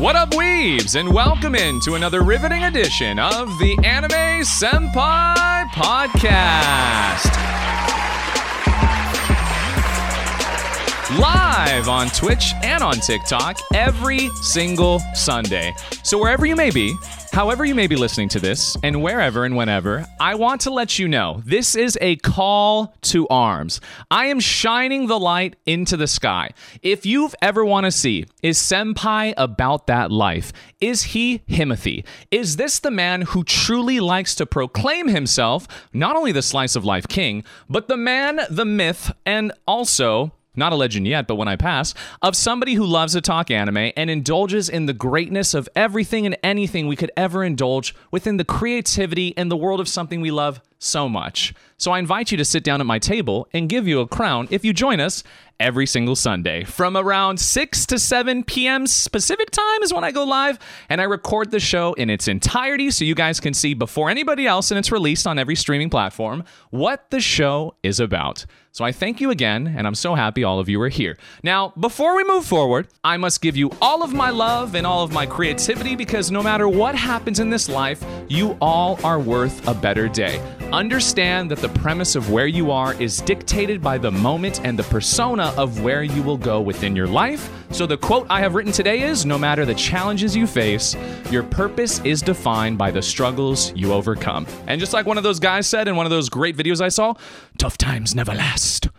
What up, weebs, and welcome in to another riveting edition of the Anime Senpai Podcast. Live on Twitch and on TikTok every single Sunday. So, wherever you may be, however you may be listening to this, and wherever and whenever, I want to let you know this is a call to arms. I am shining the light into the sky. If you've ever want to see, is Senpai about that life? Is he Himothy? Is this the man who truly likes to proclaim himself not only the slice of life king, but the man, the myth, and also not a legend yet, but when I pass, of somebody who loves to talk anime and indulges in the greatness of everything and anything we could ever indulge within the creativity and the world of something we love so much. So I invite you to sit down at my table and give you a crown if you join us every single Sunday. From around 6 to 7 p.m. Pacific time is when I go live, and I record the show in its entirety so you guys can see before anybody else and it's released on every streaming platform what the show is about. So I thank you again, and I'm so happy all of you are here. Now, before we move forward, I must give you all of my love and all of my creativity because no matter what happens in this life, you all are worth a better day. Understand that the premise of where you are is dictated by the moment and the persona of where you will go within your life. So, the quote I have written today is No matter the challenges you face, your purpose is defined by the struggles you overcome. And just like one of those guys said in one of those great videos I saw, tough times never last.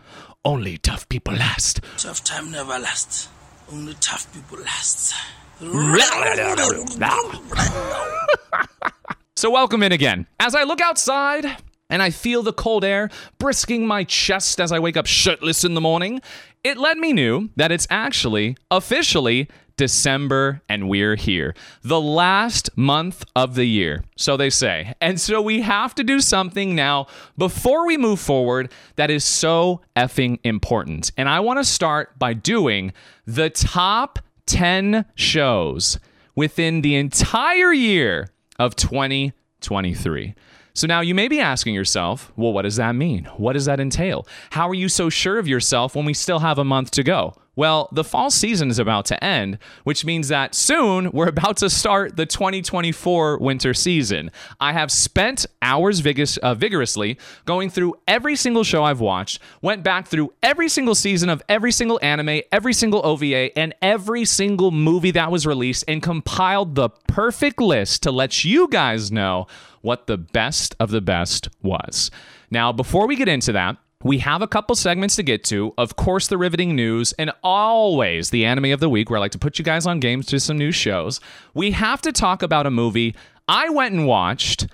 Only tough people last. Tough time never lasts. Only tough people last. So, welcome in again. As I look outside and I feel the cold air brisking my chest as I wake up shirtless in the morning, it let me know that it's actually officially December and we're here. The last month of the year, so they say. And so we have to do something now before we move forward that is so effing important. And I want to start by doing the top 10 shows within the entire year of 2023. So now you may be asking yourself, well, what does that mean? What does that entail? How are you so sure of yourself when we still have a month to go? Well, the fall season is about to end, which means that soon we're about to start the 2024 winter season. I have spent hours vigorous, uh, vigorously going through every single show I've watched, went back through every single season of every single anime, every single OVA, and every single movie that was released, and compiled the perfect list to let you guys know what the best of the best was. Now, before we get into that, we have a couple segments to get to. Of course, the riveting news, and always the anime of the week, where I like to put you guys on games to some new shows. We have to talk about a movie I went and watched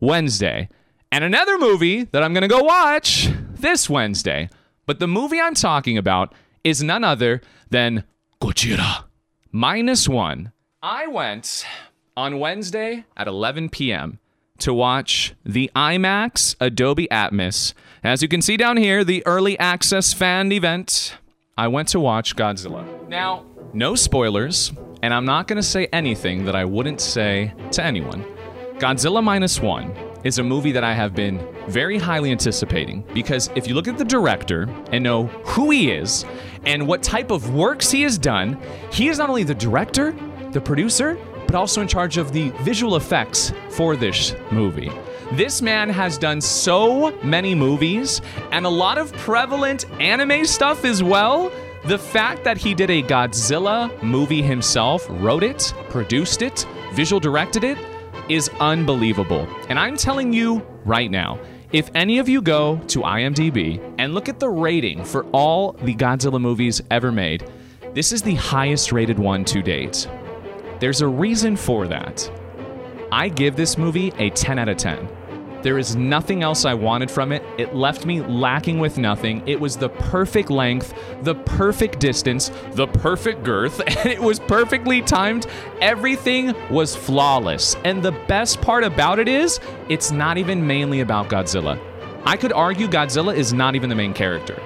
Wednesday, and another movie that I'm going to go watch this Wednesday. But the movie I'm talking about is none other than Gojira minus one. I went on Wednesday at 11 p.m. to watch the IMAX Dolby Atmos. As you can see down here, the early access fan event. I went to watch Godzilla. Now, no spoilers, and I'm not going to say anything that I wouldn't say to anyone. Godzilla Minus One is a movie that I have been very highly anticipating because if you look at the director and know who he is and what type of works he has done, he is not only the director, the producer, but also in charge of the visual effects for this movie. This man has done so many movies and a lot of prevalent anime stuff as well. The fact that he did a Godzilla movie himself, wrote it, produced it, visual directed it, is unbelievable. And I'm telling you right now, if any of you go to IMDb and look at the rating for all the Godzilla movies ever made, this is the highest rated one to date. There's a reason for that. I give this movie a 10 out of 10. There is nothing else I wanted from it. It left me lacking with nothing. It was the perfect length, the perfect distance, the perfect girth, and it was perfectly timed. Everything was flawless. And the best part about it is, it's not even mainly about Godzilla. I could argue Godzilla is not even the main character.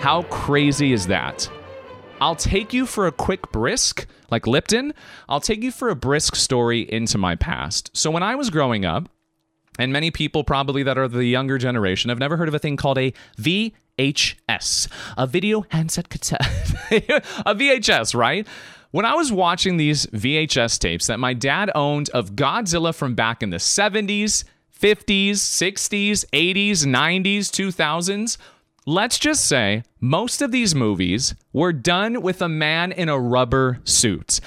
How crazy is that? I'll take you for a quick brisk, like Lipton. I'll take you for a brisk story into my past. So, when I was growing up, and many people probably that are the younger generation have never heard of a thing called a VHS, a video handset cassette, a VHS, right? When I was watching these VHS tapes that my dad owned of Godzilla from back in the 70s, 50s, 60s, 80s, 90s, 2000s, let's just say most of these movies were done with a man in a rubber suit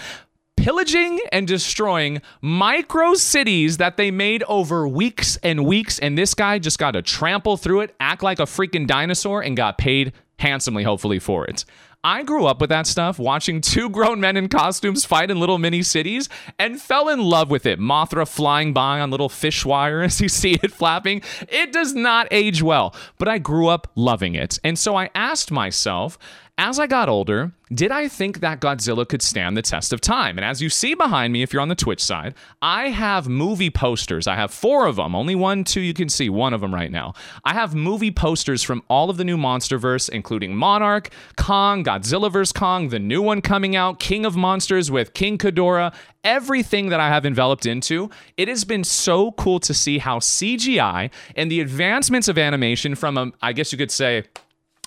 pillaging and destroying micro cities that they made over weeks and weeks. And this guy just got to trample through it, act like a freaking dinosaur, and got paid handsomely, hopefully, for it. I grew up with that stuff, watching two grown men in costumes fight in little mini cities, and fell in love with it. Mothra flying by on little fish wire as you see it flapping. It does not age well, but I grew up loving it. And so I asked myself, as I got older, did I think that Godzilla could stand the test of time? And as you see behind me, if you're on the Twitch side, I have movie posters. I have four of them. Only one, two, you can see one of them right now. I have movie posters from all of the new Monsterverse, including Monarch, Kong, Godzilla vs. Kong, the new one coming out, King of Monsters with King Ghidorah, everything that I have enveloped into. It has been so cool to see how CGI and the advancements of animation from a, I guess you could say,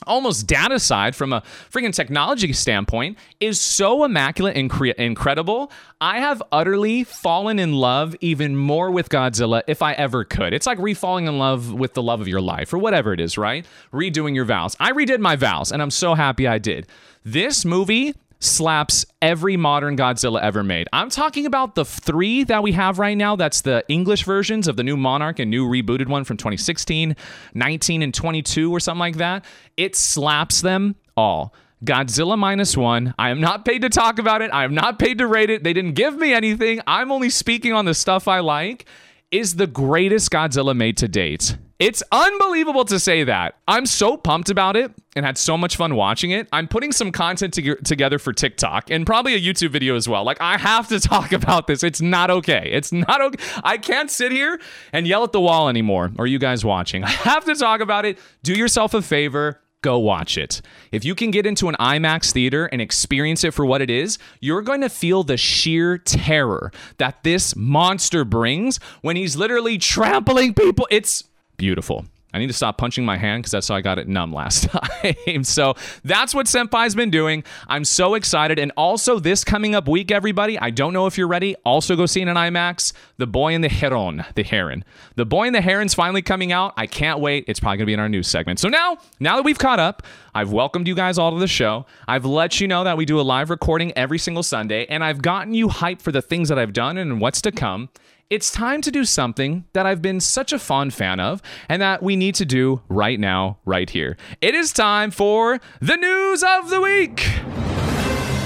almost data side from a freaking technology standpoint is so immaculate and cre- incredible. I have utterly fallen in love even more with Godzilla if I ever could. It's like refalling in love with the love of your life or whatever it is, right? Redoing your vows. I redid my vows and I'm so happy I did. This movie slaps every modern Godzilla ever made. I'm talking about the three that we have right now. That's the English versions of the new Monarch and new rebooted one from 2016, 19, and 22, or something like that. It slaps them all. Godzilla minus one. I am not paid to talk about it. I am not paid to rate it. They didn't give me anything. I'm only speaking on the stuff I like. Is the greatest Godzilla made to date. It's unbelievable to say that. I'm so pumped about it and had so much fun watching it. I'm putting some content to- together for TikTok and probably a YouTube video as well. Like, I have to talk about this. It's not okay. It's not okay. I can't sit here and yell at the wall anymore, or you guys watching. I have to talk about it. Do yourself a favor. Go watch it. If you can get into an IMAX theater and experience it for what it is, you're going to feel the sheer terror that this monster brings when he's literally trampling people. It's beautiful. I need to stop punching my hand because that's how I got it numb last time. so that's what Senpai's been doing. I'm so excited. And also, this coming up week, everybody, I don't know if you're ready. Also, go see in IMAX The Boy and the Heron, the Heron. The Boy and the Heron's finally coming out. I can't wait. It's probably going to be in our news segment. So now, now that we've caught up, I've welcomed you guys all to the show. I've let you know that we do a live recording every single Sunday, and I've gotten you hyped for the things that I've done and what's to come it's time to do something that I've been such a fond fan of and that we need to do right now, right here. It is time for the news of the week.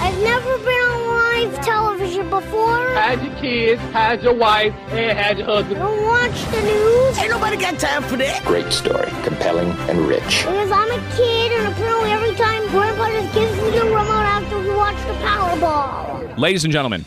I've never been on live television before. Had your kids, had your wife, and had your husband. Don't watch the news Ain't nobody got time for that. Great story, compelling and rich. because I'm a kid, and apparently every time Grandpa just gives me the remote after we watch the Powerball. Ladies and gentlemen,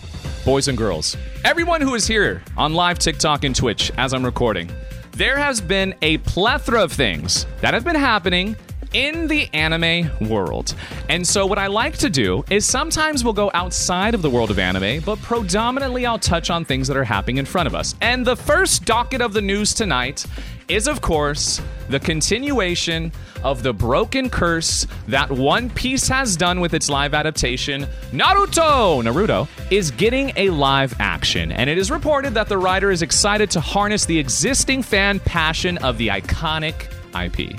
boys and girls, everyone who is here on live TikTok and Twitch as I'm recording, there has been a plethora of things that have been happening in the anime world. And so, what I like to do is sometimes we'll go outside of the world of anime, but predominantly I'll touch on things that are happening in front of us. And the first docket of the news tonight is, of course, the continuation of the broken curse that One Piece has done with its live adaptation. Naruto, Naruto, is getting a live action, and it is reported that the writer is excited to harness the existing fan passion of the iconic IP.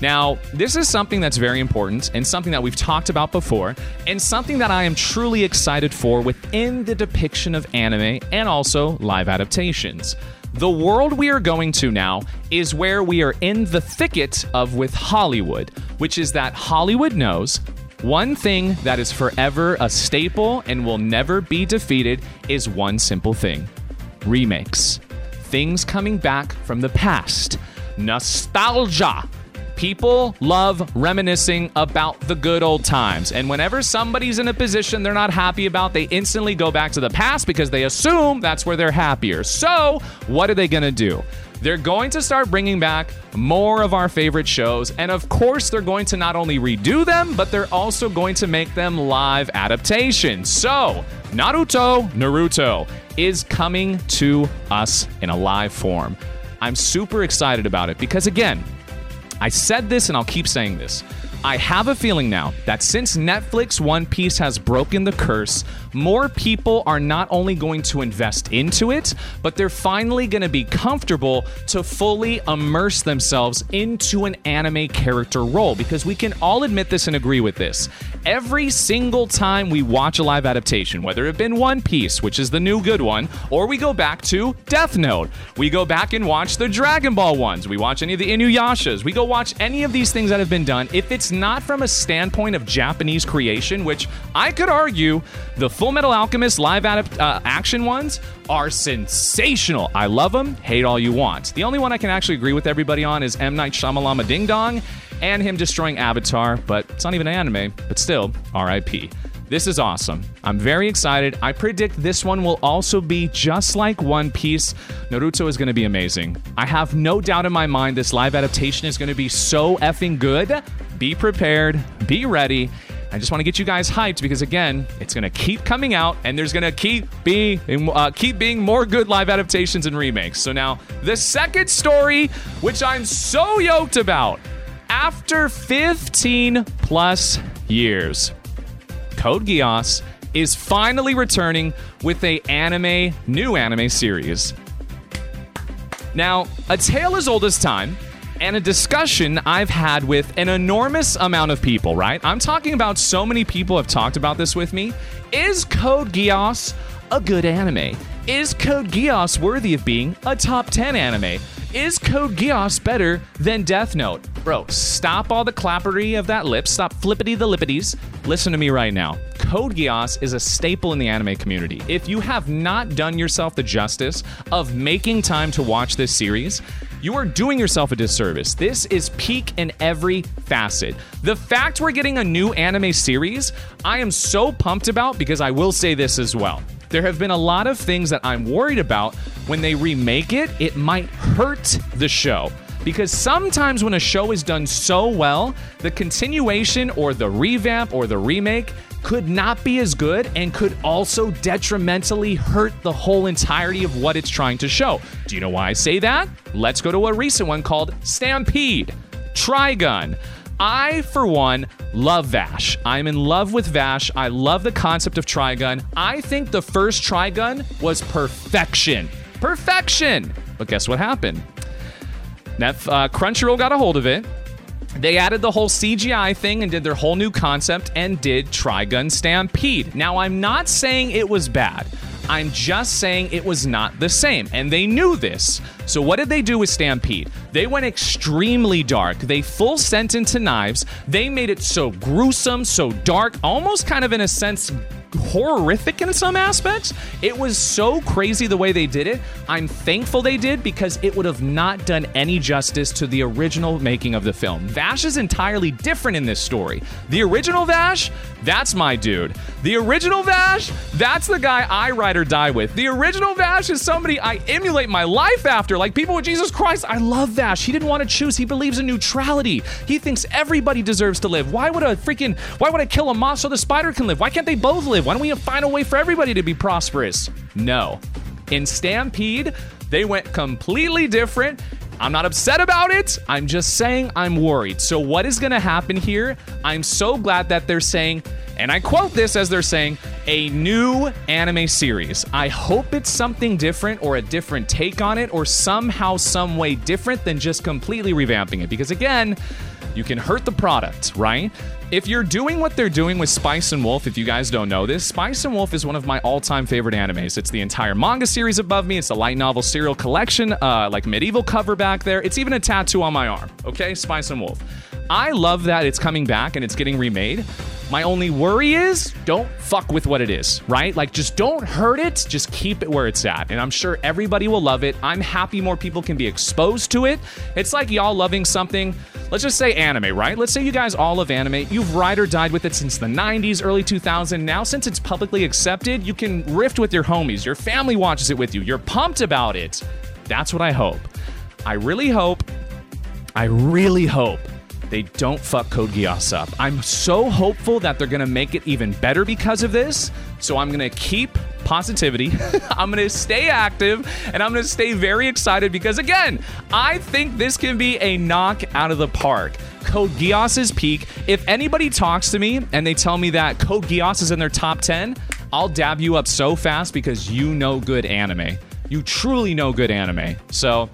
Now, this is something that's very important and something that we've talked about before, and something that I am truly excited for within the depiction of anime and also live adaptations. The world we are going to now is where we are in the thicket of with Hollywood, which is that Hollywood knows one thing that is forever a staple and will never be defeated is one simple thing remakes. things coming back from the past. Nostalgia. People love reminiscing about the good old times. And whenever somebody's in a position they're not happy about, they instantly go back to the past because they assume that's where they're happier. So, what are they going to do? They're going to start bringing back more of our favorite shows. And of course, they're going to not only redo them, but they're also going to make them live adaptations. So, Naruto, Naruto is coming to us in a live form. I'm super excited about it because, again, I said this and I'll keep saying this. I have a feeling now that since Netflix One Piece has broken the curse, more people are not only going to invest into it, but they're finally going to be comfortable to fully immerse themselves into an anime character role because we can all admit this and agree with this. Every single time we watch a live adaptation, whether it been One Piece, which is the new good one, or we go back to Death Note, we go back and watch the Dragon Ball ones, we watch any of the Inuyashas, we go watch any of these things that have been done. If it's not from a standpoint of Japanese creation, which I could argue the Full Metal Alchemist live adapt- uh, action ones are sensational. I love them, hate all you want. The only one I can actually agree with everybody on is M. Night Shyamalama Ding Dong and him destroying Avatar, but it's not even an anime, but still, RIP. This is awesome. I'm very excited. I predict this one will also be just like One Piece. Naruto is going to be amazing. I have no doubt in my mind this live adaptation is going to be so effing good. Be prepared, be ready. I just want to get you guys hyped because again, it's going to keep coming out, and there's going to keep being uh, keep being more good live adaptations and remakes. So now the second story, which I'm so yoked about, after 15 plus years, Code Geass is finally returning with a anime new anime series. Now, a tale as old as time and a discussion I've had with an enormous amount of people, right? I'm talking about so many people have talked about this with me. Is Code Geass a good anime? Is Code Geass worthy of being a top 10 anime? Is Code Geass better than Death Note? Bro, stop all the clappery of that lip. Stop flippity the lippities. Listen to me right now. Code Geass is a staple in the anime community. If you have not done yourself the justice of making time to watch this series, you are doing yourself a disservice. This is peak in every facet. The fact we're getting a new anime series, I am so pumped about because I will say this as well. There have been a lot of things that I'm worried about when they remake it, it might hurt the show. Because sometimes when a show is done so well, the continuation or the revamp or the remake could not be as good and could also detrimentally hurt the whole entirety of what it's trying to show. Do you know why I say that? Let's go to a recent one called Stampede, Trigun. I, for one, love Vash. I'm in love with Vash. I love the concept of Trigun. I think the first Trigun was perfection. Perfection! But guess what happened? Nef, uh, Crunchyroll got a hold of it. They added the whole CGI thing and did their whole new concept and did Trigun Stampede. Now, I'm not saying it was bad. I'm just saying it was not the same, and they knew this. So, what did they do with Stampede? They went extremely dark. They full sent into knives. They made it so gruesome, so dark, almost kind of in a sense horrific in some aspects. It was so crazy the way they did it. I'm thankful they did because it would have not done any justice to the original making of the film. Vash is entirely different in this story. The original Vash, that's my dude. The original Vash, that's the guy I ride or die with. The original Vash is somebody I emulate my life after. Like people with Jesus Christ, I love Vash. He didn't want to choose. He believes in neutrality. He thinks everybody deserves to live. Why would a freaking why would I kill a moth so the spider can live? Why can't they both live? Why don't we find a way for everybody to be prosperous? No. In Stampede, they went completely different. I'm not upset about it. I'm just saying I'm worried. So, what is going to happen here? I'm so glad that they're saying, and I quote this as they're saying, a new anime series. I hope it's something different or a different take on it or somehow, some way different than just completely revamping it. Because again, you can hurt the product, right? If you're doing what they're doing with Spice and Wolf, if you guys don't know this, Spice and Wolf is one of my all-time favorite animes. It's the entire manga series above me. It's the light novel serial collection, uh, like medieval cover back there. It's even a tattoo on my arm. Okay, Spice and Wolf. I love that it's coming back and it's getting remade. My only worry is don't fuck with what it is, right? Like just don't hurt it, just keep it where it's at. And I'm sure everybody will love it. I'm happy more people can be exposed to it. It's like y'all loving something. Let's just say anime, right? Let's say you guys all love anime. You've ride or died with it since the 90s, early 2000. Now, since it's publicly accepted, you can rift with your homies. Your family watches it with you. You're pumped about it. That's what I hope. I really hope, I really hope they don't fuck Code Geass up. I'm so hopeful that they're gonna make it even better because of this. So I'm gonna keep positivity. I'm gonna stay active and I'm gonna stay very excited because again, I think this can be a knock out of the park. Code Geass's peak. If anybody talks to me and they tell me that Code Geass is in their top 10, I'll dab you up so fast because you know good anime. You truly know good anime. So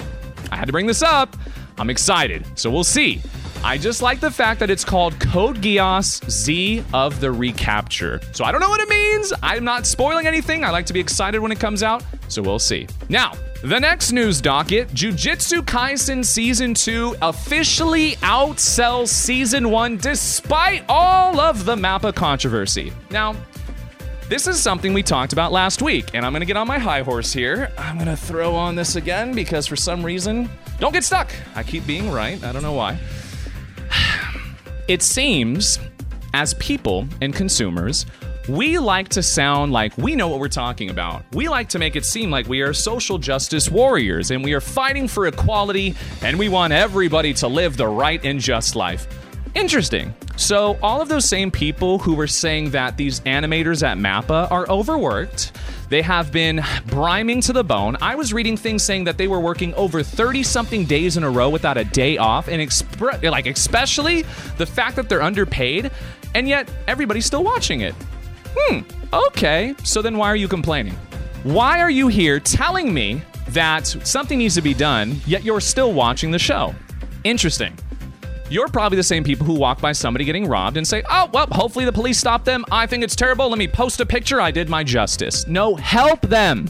I had to bring this up. I'm excited. So we'll see. I just like the fact that it's called Code Geass Z of the Recapture. So I don't know what it means. I'm not spoiling anything. I like to be excited when it comes out. So we'll see. Now, the next news docket Jujutsu Kaisen Season 2 officially outsells Season 1 despite all of the Mappa controversy. Now, this is something we talked about last week, and I'm gonna get on my high horse here. I'm gonna throw on this again because for some reason, don't get stuck. I keep being right. I don't know why. It seems, as people and consumers, we like to sound like we know what we're talking about. We like to make it seem like we are social justice warriors and we are fighting for equality and we want everybody to live the right and just life. Interesting. So, all of those same people who were saying that these animators at Mappa are overworked, they have been briming to the bone. I was reading things saying that they were working over 30 something days in a row without a day off, and like especially the fact that they're underpaid, and yet everybody's still watching it. Hmm, okay. So then why are you complaining? Why are you here telling me that something needs to be done, yet you're still watching the show? Interesting. You're probably the same people who walk by somebody getting robbed and say, oh, well, hopefully the police stop them. I think it's terrible. Let me post a picture. I did my justice. No, help them.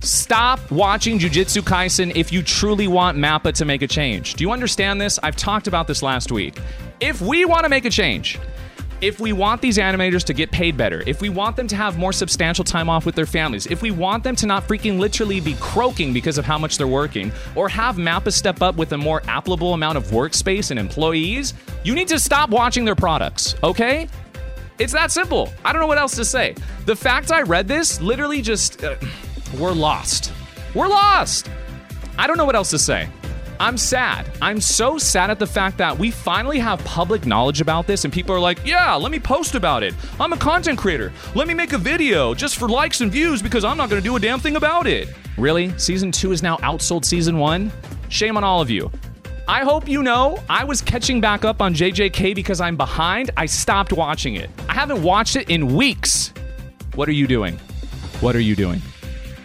Stop watching Jujutsu Kaisen if you truly want Mappa to make a change. Do you understand this? I've talked about this last week. If we want to make a change, if we want these animators to get paid better, if we want them to have more substantial time off with their families, if we want them to not freaking literally be croaking because of how much they're working, or have Mappa step up with a more applicable amount of workspace and employees, you need to stop watching their products, okay? It's that simple. I don't know what else to say. The fact I read this literally just. Uh, we're lost. We're lost. I don't know what else to say. I'm sad. I'm so sad at the fact that we finally have public knowledge about this and people are like, yeah, let me post about it. I'm a content creator. Let me make a video just for likes and views because I'm not going to do a damn thing about it. Really? Season 2 is now outsold season 1? Shame on all of you. I hope you know I was catching back up on JJK because I'm behind. I stopped watching it. I haven't watched it in weeks. What are you doing? What are you doing?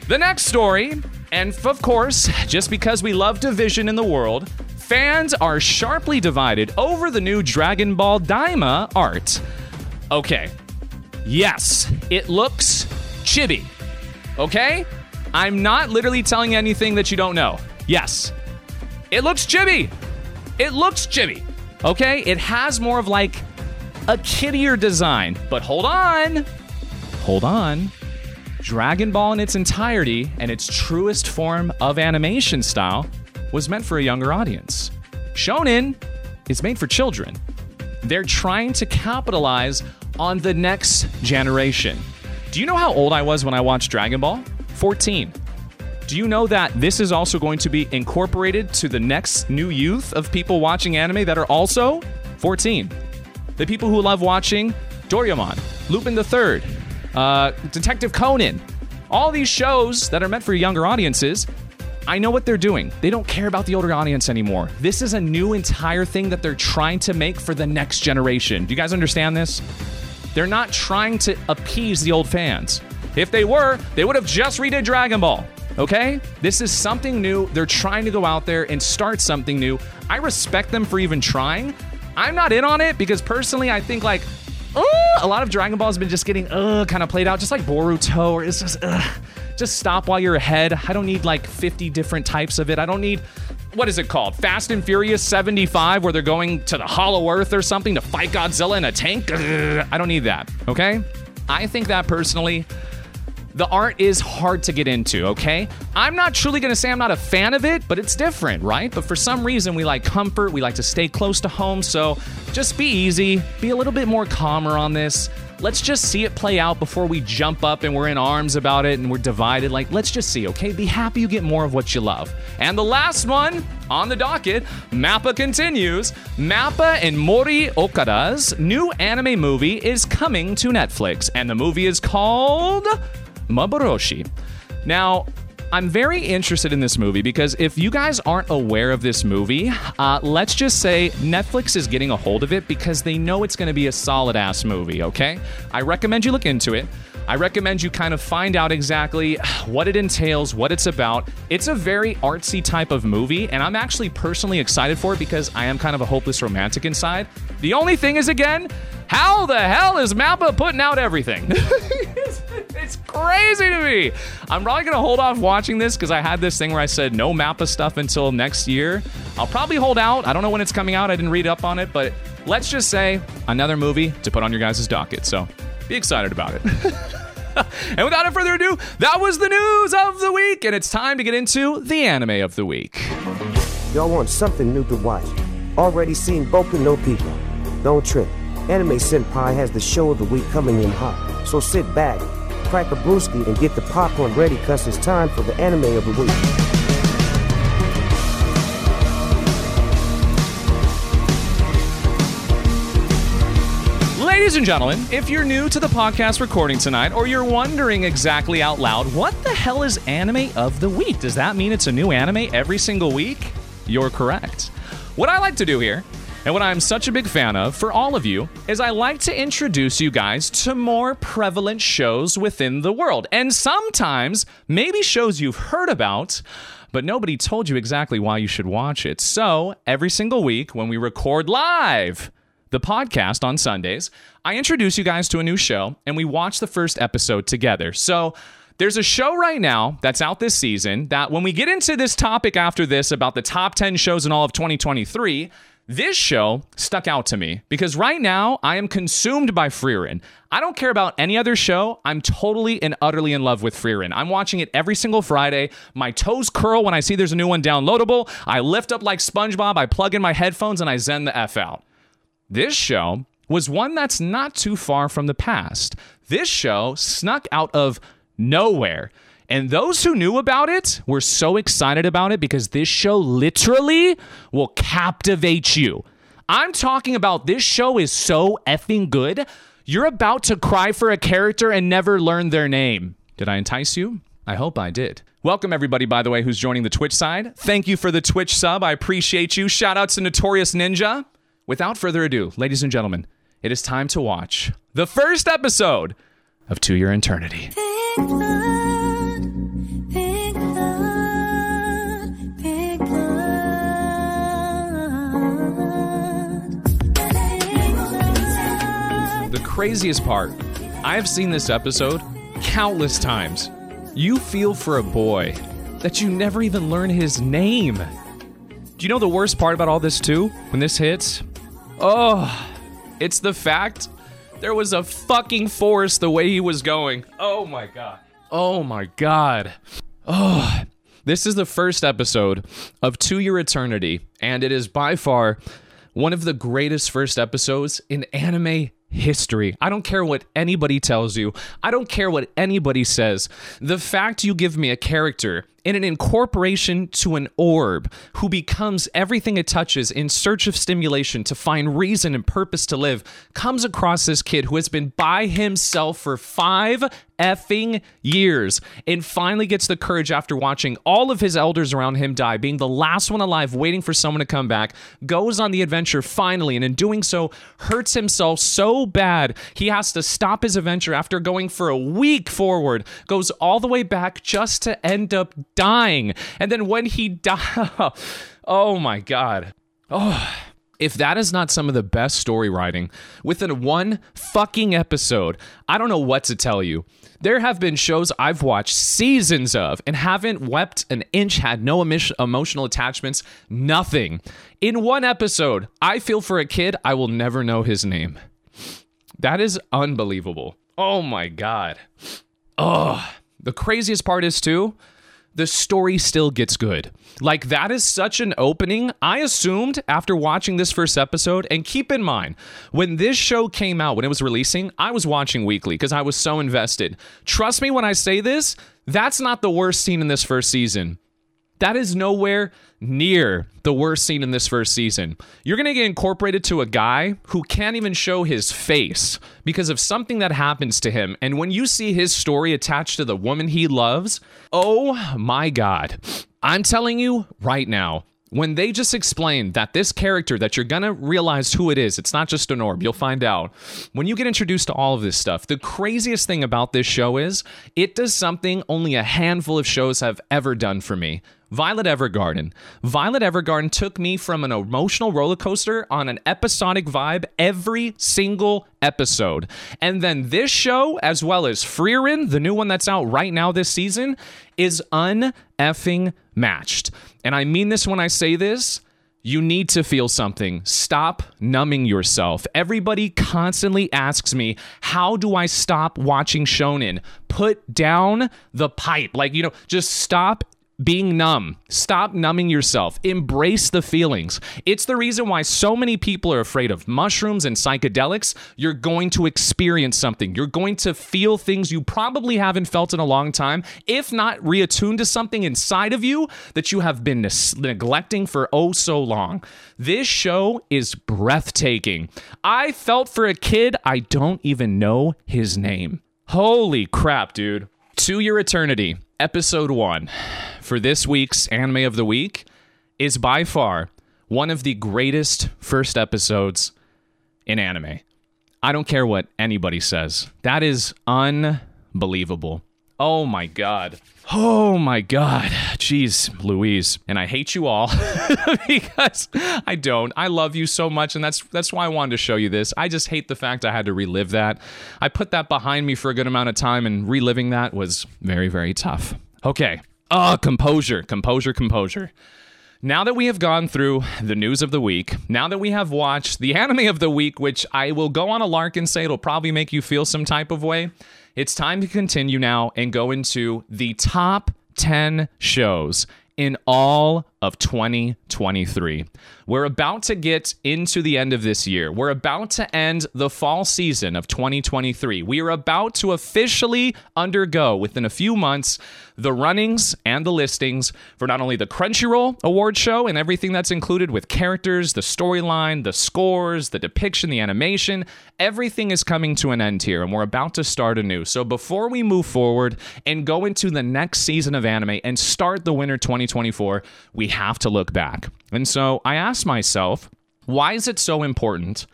The next story and of course, just because we love division in the world, fans are sharply divided over the new Dragon Ball Daima art. Okay, yes, it looks chibi. Okay? I'm not literally telling you anything that you don't know. Yes, it looks chibi. It looks chibi. Okay? It has more of like a kiddier design. But hold on. Hold on. Dragon Ball in its entirety and its truest form of animation style was meant for a younger audience. Shonen is made for children. They're trying to capitalize on the next generation. Do you know how old I was when I watched Dragon Ball? 14. Do you know that this is also going to be incorporated to the next new youth of people watching anime that are also 14? The people who love watching Doraemon, Lupin Third, uh, Detective Conan, all these shows that are meant for younger audiences. I know what they're doing. They don't care about the older audience anymore. This is a new entire thing that they're trying to make for the next generation. Do you guys understand this? They're not trying to appease the old fans. If they were, they would have just redid Dragon Ball. Okay? This is something new. They're trying to go out there and start something new. I respect them for even trying. I'm not in on it because personally, I think like uh, a lot of Dragon Ball has been just getting uh, kind of played out, just like Boruto, or it's just uh, just stop while you're ahead. I don't need like 50 different types of it. I don't need what is it called? Fast and Furious 75, where they're going to the Hollow Earth or something to fight Godzilla in a tank. I don't need that, okay? I think that personally, the art is hard to get into, okay? I'm not truly gonna say I'm not a fan of it, but it's different, right? But for some reason, we like comfort, we like to stay close to home, so just be easy, be a little bit more calmer on this. Let's just see it play out before we jump up and we're in arms about it and we're divided. Like, let's just see, okay? Be happy you get more of what you love. And the last one on the docket, Mappa continues. Mappa and Mari Okada's new anime movie is coming to Netflix, and the movie is called Maboroshi. Now, I'm very interested in this movie because if you guys aren't aware of this movie, uh, let's just say Netflix is getting a hold of it because they know it's going to be a solid ass movie, okay? I recommend you look into it. I recommend you kind of find out exactly what it entails, what it's about. It's a very artsy type of movie, and I'm actually personally excited for it because I am kind of a hopeless romantic inside. The only thing is, again, how the hell is Mappa putting out everything? it's, crazy to me. I'm probably gonna hold off watching this because I had this thing where I said no Mappa stuff until next year. I'll probably hold out. I don't know when it's coming out. I didn't read up on it, but let's just say another movie to put on your guys' docket. So be excited about it. and without further ado, that was the news of the week, and it's time to get into the anime of the week. Y'all want something new to watch? Already seen Boku no Pico? Don't trip. Anime Senpai has the show of the week coming in hot. So sit back, crack a brewski, and get the popcorn ready cause it's time for the anime of the week. Ladies and gentlemen, if you're new to the podcast recording tonight, or you're wondering exactly out loud, what the hell is anime of the week? Does that mean it's a new anime every single week? You're correct. What I like to do here, and what I'm such a big fan of for all of you, is I like to introduce you guys to more prevalent shows within the world. And sometimes, maybe shows you've heard about, but nobody told you exactly why you should watch it. So, every single week when we record live, the podcast on Sundays, I introduce you guys to a new show and we watch the first episode together. So, there's a show right now that's out this season that when we get into this topic after this about the top 10 shows in all of 2023, this show stuck out to me because right now I am consumed by Frieren. I don't care about any other show. I'm totally and utterly in love with Frieren. I'm watching it every single Friday. My toes curl when I see there's a new one downloadable. I lift up like SpongeBob, I plug in my headphones, and I zen the F out. This show was one that's not too far from the past. This show snuck out of nowhere. And those who knew about it were so excited about it because this show literally will captivate you. I'm talking about this show is so effing good. You're about to cry for a character and never learn their name. Did I entice you? I hope I did. Welcome, everybody, by the way, who's joining the Twitch side. Thank you for the Twitch sub. I appreciate you. Shout out to Notorious Ninja. Without further ado, ladies and gentlemen, it is time to watch the first episode of To Your Eternity. The craziest part, I have seen this episode countless times. You feel for a boy that you never even learn his name. Do you know the worst part about all this, too? When this hits? Oh, it's the fact there was a fucking force the way he was going. Oh my god. Oh my god. Oh, this is the first episode of To Your Eternity, and it is by far one of the greatest first episodes in anime history. I don't care what anybody tells you. I don't care what anybody says. The fact you give me a character in an incorporation to an orb who becomes everything it touches in search of stimulation to find reason and purpose to live comes across this kid who has been by himself for five effing years and finally gets the courage after watching all of his elders around him die, being the last one alive, waiting for someone to come back, goes on the adventure finally, and in doing so, hurts himself so bad he has to stop his adventure after going for a week forward, goes all the way back just to end up dying. And then when he dies, oh my God. Oh, If that is not some of the best story writing within one fucking episode, I don't know what to tell you. There have been shows I've watched seasons of and haven't wept an inch, had no emo- emotional attachments, nothing. In one episode, I feel for a kid, I will never know his name. That is unbelievable. Oh my God. Oh, the craziest part is, too, the story still gets good. Like, that is such an opening. I assumed after watching this first episode, and keep in mind, when this show came out, when it was releasing, I was watching weekly because I was so invested. Trust me when I say this, that's not the worst scene in this first season. That is nowhere near the worst scene in this first season. You're going to get incorporated to a guy who can't even show his face because of something that happens to him. And when you see his story attached to the woman he loves, oh my God. I'm telling you right now, when they just explain that this character that you're gonna realize who it is, it's not just an orb, you'll find out. When you get introduced to all of this stuff, the craziest thing about this show is it does something only a handful of shows have ever done for me. Violet Evergarden. Violet Evergarden took me from an emotional roller coaster on an episodic vibe every single episode. And then this show, as well as Frieren, the new one that's out right now this season, is uneffing matched. And I mean this when I say this. You need to feel something. Stop numbing yourself. Everybody constantly asks me, How do I stop watching Shonen? Put down the pipe. Like, you know, just stop being numb. Stop numbing yourself. Embrace the feelings. It's the reason why so many people are afraid of mushrooms and psychedelics. You're going to experience something. You're going to feel things you probably haven't felt in a long time, if not reattuned to something inside of you that you have been neglecting for oh so long. This show is breathtaking. I felt for a kid, I don't even know his name. Holy crap, dude. To Your Eternity, episode one for this week's anime of the week is by far one of the greatest first episodes in anime. I don't care what anybody says. That is unbelievable. Oh my god. Oh my god. Jeez, Louise. And I hate you all because I don't. I love you so much and that's that's why I wanted to show you this. I just hate the fact I had to relive that. I put that behind me for a good amount of time and reliving that was very very tough. Okay. Ah, composure, composure, composure. Now that we have gone through the news of the week, now that we have watched the anime of the week, which I will go on a lark and say it'll probably make you feel some type of way, it's time to continue now and go into the top 10 shows in all of 2023. We're about to get into the end of this year. We're about to end the fall season of 2023. We are about to officially undergo, within a few months, the runnings and the listings for not only the Crunchyroll award show and everything that's included with characters, the storyline, the scores, the depiction, the animation. Everything is coming to an end here, and we're about to start anew. So before we move forward and go into the next season of anime and start the winter 2024, we have to look back. And so I asked myself, why is it so important?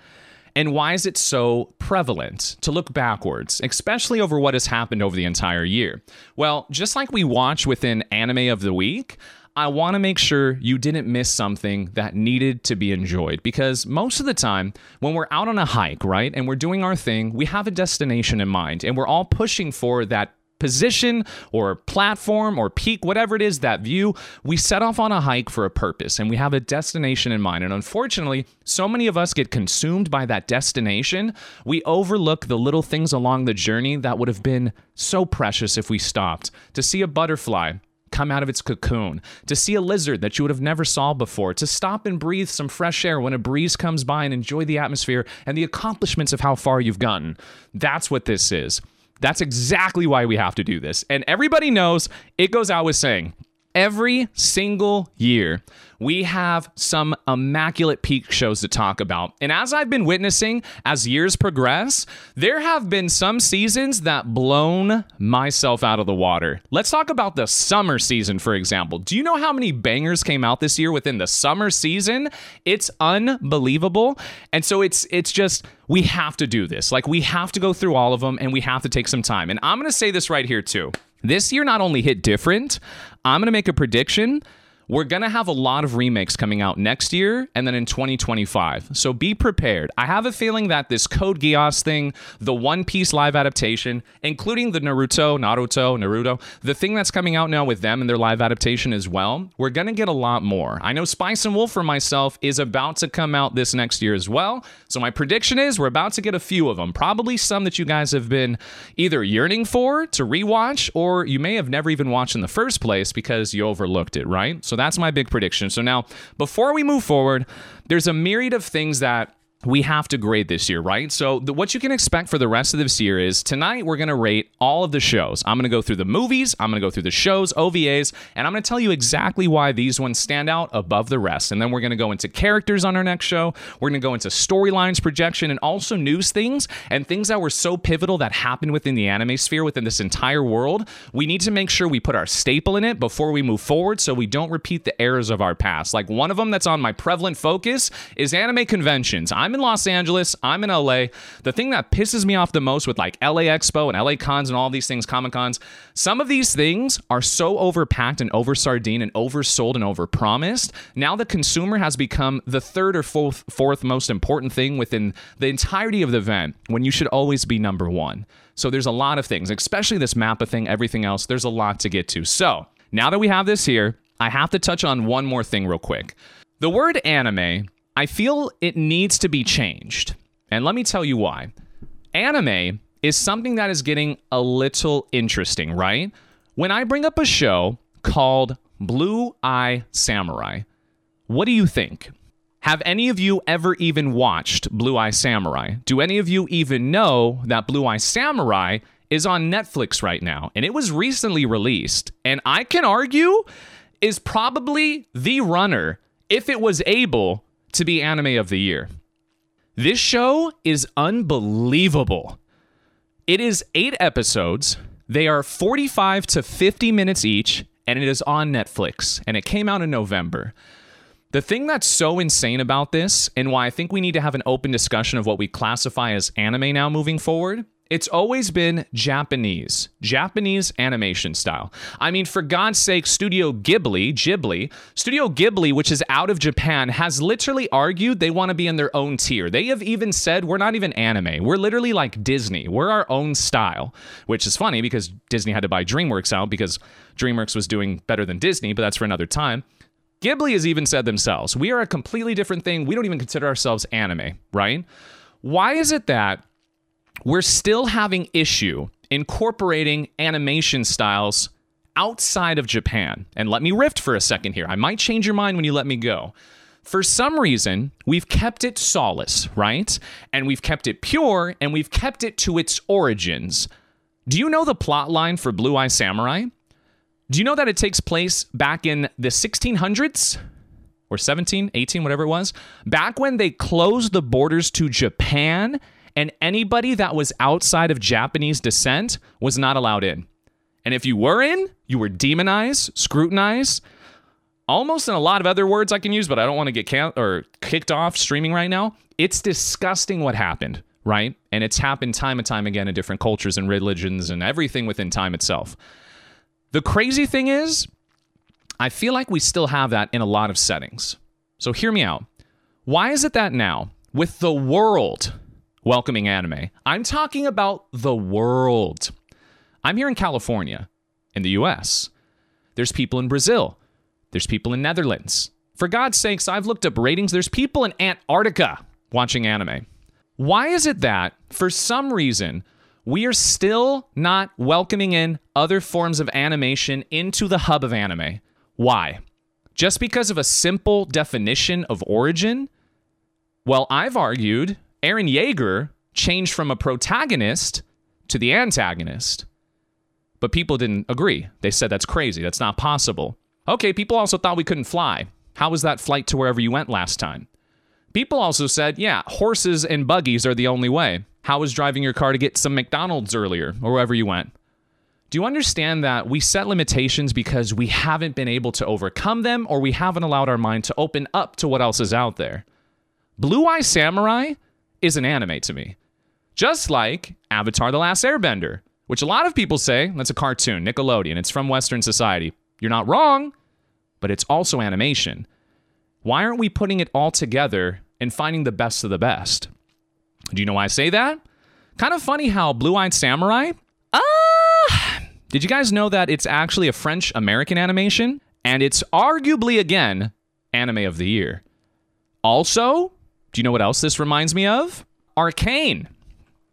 And why is it so prevalent to look backwards, especially over what has happened over the entire year? Well, just like we watch within Anime of the Week, I want to make sure you didn't miss something that needed to be enjoyed because most of the time, when we're out on a hike, right, and we're doing our thing, we have a destination in mind and we're all pushing for that position or platform or peak, whatever it is, that view, we set off on a hike for a purpose and we have a destination in mind. And unfortunately, so many of us get consumed by that destination, we overlook the little things along the journey that would have been so precious if we stopped. To see a butterfly, come out of its cocoon, to see a lizard that you would have never saw before, to stop and breathe some fresh air when a breeze comes by and enjoy the atmosphere and the accomplishments of how far you've gotten. That's what this is. That's exactly why we have to do this. And everybody knows it goes out with saying every single year we have some immaculate peak shows to talk about. And as I've been witnessing as years progress, there have been some seasons that blown myself out of the water. Let's talk about the summer season for example. Do you know how many bangers came out this year within the summer season? It's unbelievable. And so it's it's just we have to do this. Like we have to go through all of them and we have to take some time. And I'm going to say this right here too. This year not only hit different, I'm going to make a prediction we're going to have a lot of remakes coming out next year and then in 2025. So be prepared. I have a feeling that this Code Geass thing, the One Piece live adaptation, including the Naruto, Naruto, Naruto, the thing that's coming out now with them and their live adaptation as well, we're going to get a lot more. I know Spice and Wolf for myself is about to come out this next year as well. So my prediction is we're about to get a few of them, probably some that you guys have been either yearning for to rewatch or you may have never even watched in the first place because you overlooked it, right? So that's my big prediction. So now, before we move forward, there's a myriad of things that we have to grade this year, right? So, the, what you can expect for the rest of this year is tonight we're going to rate all of the shows. I'm going to go through the movies, I'm going to go through the shows, OVAs, and I'm going to tell you exactly why these ones stand out above the rest. And then we're going to go into characters on our next show. We're going to go into storylines, projection, and also news things and things that were so pivotal that happened within the anime sphere within this entire world. We need to make sure we put our staple in it before we move forward so we don't repeat the errors of our past. Like one of them that's on my prevalent focus is anime conventions. I'm in Los Angeles, I'm in LA. The thing that pisses me off the most with like LA Expo and LA Cons and all these things, Comic Cons, some of these things are so overpacked and over sardine and oversold and overpromised. Now the consumer has become the third or fourth, fourth most important thing within the entirety of the event when you should always be number one. So there's a lot of things, especially this Mappa thing, everything else. There's a lot to get to. So now that we have this here, I have to touch on one more thing real quick. The word anime I feel it needs to be changed. And let me tell you why. Anime is something that is getting a little interesting, right? When I bring up a show called Blue Eye Samurai, what do you think? Have any of you ever even watched Blue Eye Samurai? Do any of you even know that Blue Eye Samurai is on Netflix right now? And it was recently released. And I can argue is probably the runner if it was able to be anime of the year. This show is unbelievable. It is eight episodes. They are 45 to 50 minutes each, and it is on Netflix. And it came out in November. The thing that's so insane about this, and why I think we need to have an open discussion of what we classify as anime now moving forward, it's always been Japanese, Japanese animation style. I mean, for God's sake, Studio Ghibli, Ghibli, Studio Ghibli, which is out of Japan, has literally argued they want to be in their own tier. They have even said we're not even anime. We're literally like Disney. We're our own style, which is funny because Disney had to buy DreamWorks out because DreamWorks was doing better than Disney, but that's for another time. Ghibli has even said themselves, we are a completely different thing. We don't even consider ourselves anime, right? Why is it that we're still having issue incorporating animation styles outside of Japan. And let me rift for a second here. I might change your mind when you let me go. For some reason, we've kept it solace, right? And we've kept it pure and we've kept it to its origins. Do you know the plot line for Blue Eye Samurai? Do you know that it takes place back in the 1600s? Or 17, 18, whatever it was? Back when they closed the borders to Japan and anybody that was outside of Japanese descent was not allowed in. And if you were in, you were demonized, scrutinized, almost in a lot of other words I can use, but I don't want to get can- or kicked off streaming right now. It's disgusting what happened, right? And it's happened time and time again in different cultures and religions and everything within time itself. The crazy thing is, I feel like we still have that in a lot of settings. So hear me out. Why is it that now, with the world welcoming anime. I'm talking about the world. I'm here in California, in the US. There's people in Brazil. There's people in Netherlands. For God's sakes, I've looked up ratings. There's people in Antarctica watching anime. Why is it that, for some reason, we are still not welcoming in other forms of animation into the hub of anime? Why? Just because of a simple definition of origin? Well, I've argued Eren Yeager changed from a protagonist to the antagonist. But people didn't agree. They said that's crazy. That's not possible. Okay, people also thought we couldn't fly. How was that flight to wherever you went last time? People also said, yeah, horses and buggies are the only way. How was driving your car to get some McDonald's earlier or wherever you went? Do you understand that we set limitations because we haven't been able to overcome them or we haven't allowed our mind to open up to what else is out there? Blue Eye Samurai is an anime to me. Just like Avatar The Last Airbender, which a lot of people say that's a cartoon, Nickelodeon. It's from Western society. You're not wrong, but it's also animation. Why aren't we putting it all together and finding the best of the best? Do you know why I say that? Kind of funny how Blue Eyed Samurai. Ah! Did you guys know that it's actually a French American animation? And it's arguably, again, anime of the year. Also, do you know what else this reminds me of? Arcane.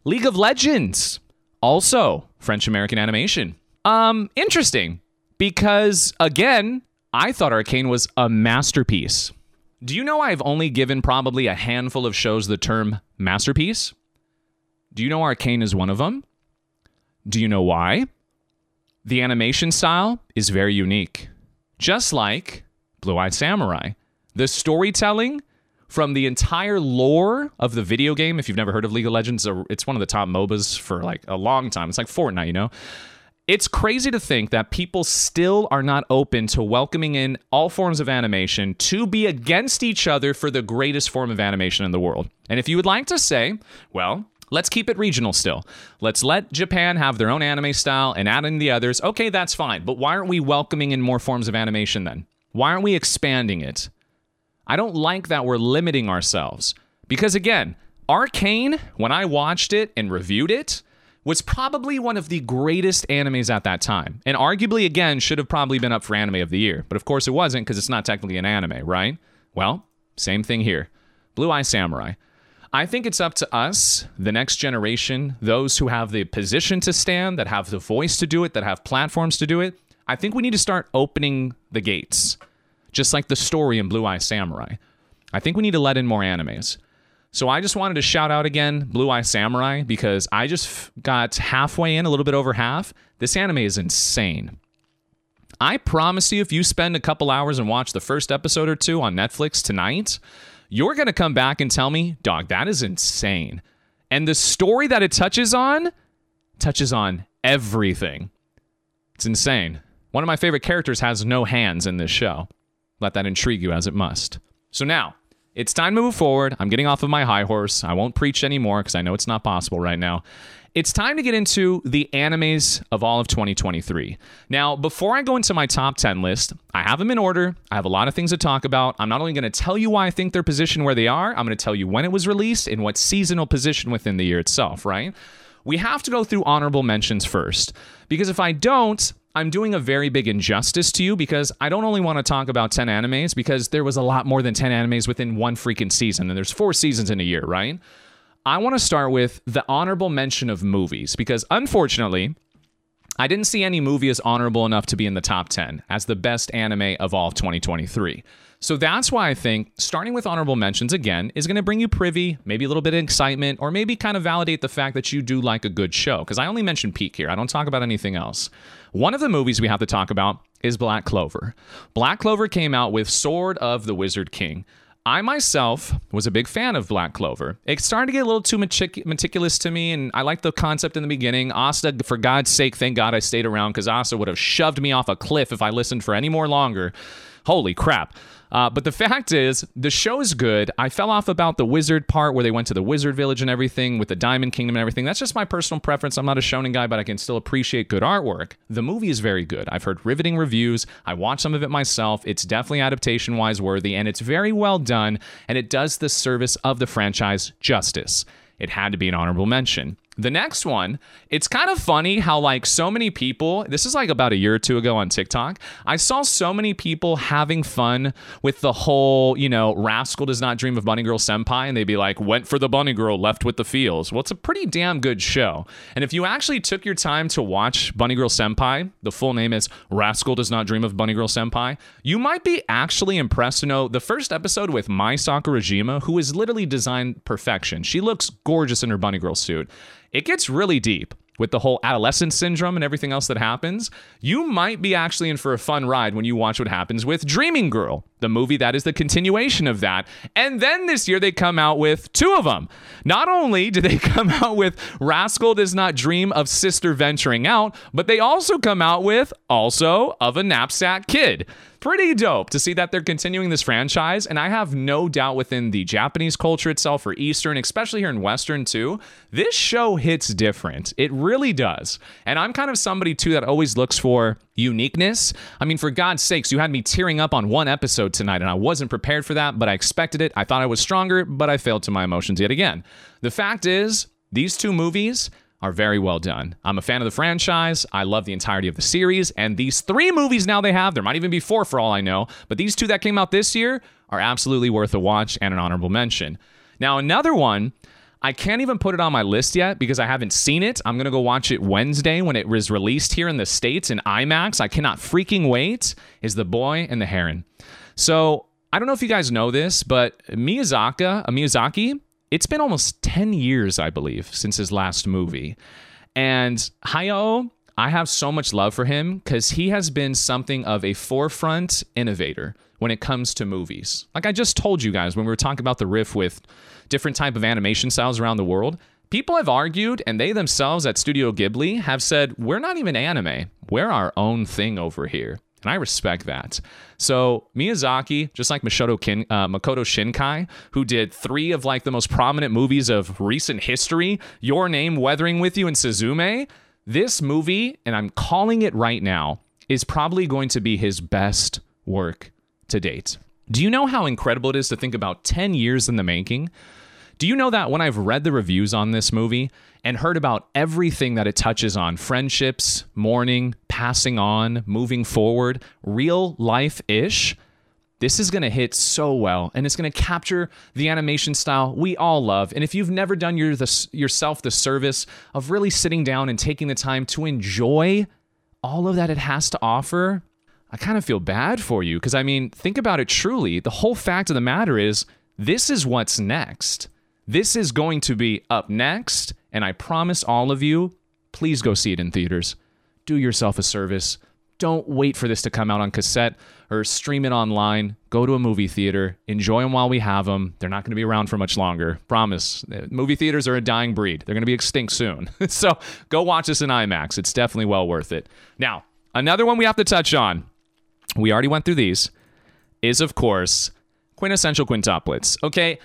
League of Legends. Also, French American animation. Um, interesting. Because again, I thought Arcane was a masterpiece. Do you know I've only given probably a handful of shows the term masterpiece? Do you know Arcane is one of them? Do you know why? The animation style is very unique. Just like Blue Eyed Samurai. The storytelling from the entire lore of the video game, if you've never heard of League of Legends, it's one of the top MOBAs for like a long time. It's like Fortnite, you know? It's crazy to think that people still are not open to welcoming in all forms of animation to be against each other for the greatest form of animation in the world. And if you would like to say, well, let's keep it regional still. Let's let Japan have their own anime style and add in the others. Okay, that's fine. But why aren't we welcoming in more forms of animation then? Why aren't we expanding it? I don't like that we're limiting ourselves. Because again, Arcane, when I watched it and reviewed it, was probably one of the greatest animes at that time. And arguably, again, should have probably been up for anime of the year. But of course, it wasn't because it's not technically an anime, right? Well, same thing here Blue Eye Samurai. I think it's up to us, the next generation, those who have the position to stand, that have the voice to do it, that have platforms to do it. I think we need to start opening the gates, just like the story in Blue Eye Samurai. I think we need to let in more animes. So I just wanted to shout out again Blue Eye Samurai because I just f- got halfway in, a little bit over half. This anime is insane. I promise you, if you spend a couple hours and watch the first episode or two on Netflix tonight, you're going to come back and tell me, dog, that is insane. And the story that it touches on touches on everything. It's insane. One of my favorite characters has no hands in this show. Let that intrigue you as it must. So now, it's time to move forward. I'm getting off of my high horse. I won't preach anymore because I know it's not possible right now. It's time to get into the animes of all of 2023. Now, before I go into my top 10 list, I have them in order. I have a lot of things to talk about. I'm not only going to tell you why I think they're positioned where they are, I'm going to tell you when it was released and what seasonal position within the year itself, right? We have to go through honorable mentions first because if I don't, I'm doing a very big injustice to you because I don't only want to talk about 10 animes because there was a lot more than 10 animes within one freaking season and there's four seasons in a year, right? I want to start with the honorable mention of movies because unfortunately, I didn't see any movie as honorable enough to be in the top 10 as the best anime of all of 2023. So that's why I think starting with honorable mentions again is going to bring you privy, maybe a little bit of excitement, or maybe kind of validate the fact that you do like a good show. Because I only mention peak here, I don't talk about anything else. One of the movies we have to talk about is Black Clover. Black Clover came out with Sword of the Wizard King. I myself was a big fan of Black Clover. It started to get a little too metic- meticulous to me, and I liked the concept in the beginning. Asta, for God's sake, thank God I stayed around because Asta would have shoved me off a cliff if I listened for any more longer. Holy crap. Uh, but the fact is, the show's good. I fell off about the wizard part where they went to the wizard village and everything with the Diamond Kingdom and everything. That's just my personal preference. I'm not a shonen guy, but I can still appreciate good artwork. The movie is very good. I've heard riveting reviews. I watched some of it myself. It's definitely adaptation wise worthy, and it's very well done, and it does the service of the franchise justice. It had to be an honorable mention. The next one, it's kind of funny how like so many people, this is like about a year or two ago on TikTok, I saw so many people having fun with the whole, you know, Rascal does not dream of Bunny Girl Senpai and they'd be like, went for the bunny girl, left with the feels. Well, it's a pretty damn good show. And if you actually took your time to watch Bunny Girl Senpai, the full name is Rascal does not dream of Bunny Girl Senpai, you might be actually impressed to know the first episode with Mai Sakurajima, who is literally designed perfection. She looks gorgeous in her bunny girl suit it gets really deep with the whole adolescent syndrome and everything else that happens, you might be actually in for a fun ride when you watch what happens with Dreaming Girl, the movie that is the continuation of that. And then this year they come out with two of them. Not only do they come out with Rascal Does Not Dream of Sister Venturing Out, but they also come out with also of a Knapsack Kid. Pretty dope to see that they're continuing this franchise. And I have no doubt within the Japanese culture itself, or Eastern, especially here in Western too, this show hits different. It really does. And I'm kind of somebody too that always looks for uniqueness. I mean, for God's sakes, you had me tearing up on one episode tonight, and I wasn't prepared for that, but I expected it. I thought I was stronger, but I failed to my emotions yet again. The fact is, these two movies are very well done. I'm a fan of the franchise. I love the entirety of the series. And these three movies now they have, there might even be four for all I know, but these two that came out this year are absolutely worth a watch and an honorable mention. Now, another one, I can't even put it on my list yet because I haven't seen it. I'm going to go watch it Wednesday when it was released here in the States in IMAX. I cannot freaking wait, is The Boy and the Heron. So, I don't know if you guys know this, but Miyazaki, Miyazaki, it's been almost 10 years, I believe, since his last movie. And Hayao, I have so much love for him because he has been something of a forefront innovator when it comes to movies. Like I just told you guys when we were talking about the riff with different type of animation styles around the world, people have argued and they themselves at Studio Ghibli have said, we're not even anime. We're our own thing over here. And I respect that. So Miyazaki, just like Kin, uh, Makoto Shinkai, who did three of like the most prominent movies of recent history, Your Name, Weathering with You, and Suzume, this movie, and I'm calling it right now, is probably going to be his best work to date. Do you know how incredible it is to think about 10 years in the making? Do you know that when I've read the reviews on this movie and heard about everything that it touches on friendships, mourning, passing on, moving forward, real life ish this is going to hit so well and it's going to capture the animation style we all love. And if you've never done your, the, yourself the service of really sitting down and taking the time to enjoy all of that it has to offer, I kind of feel bad for you because I mean, think about it truly. The whole fact of the matter is, this is what's next. This is going to be up next, and I promise all of you, please go see it in theaters. Do yourself a service. Don't wait for this to come out on cassette or stream it online. Go to a movie theater. Enjoy them while we have them. They're not going to be around for much longer. Promise. Movie theaters are a dying breed. They're going to be extinct soon. so go watch this in IMAX. It's definitely well worth it. Now, another one we have to touch on. We already went through these. Is of course quintessential quintuplets. Okay.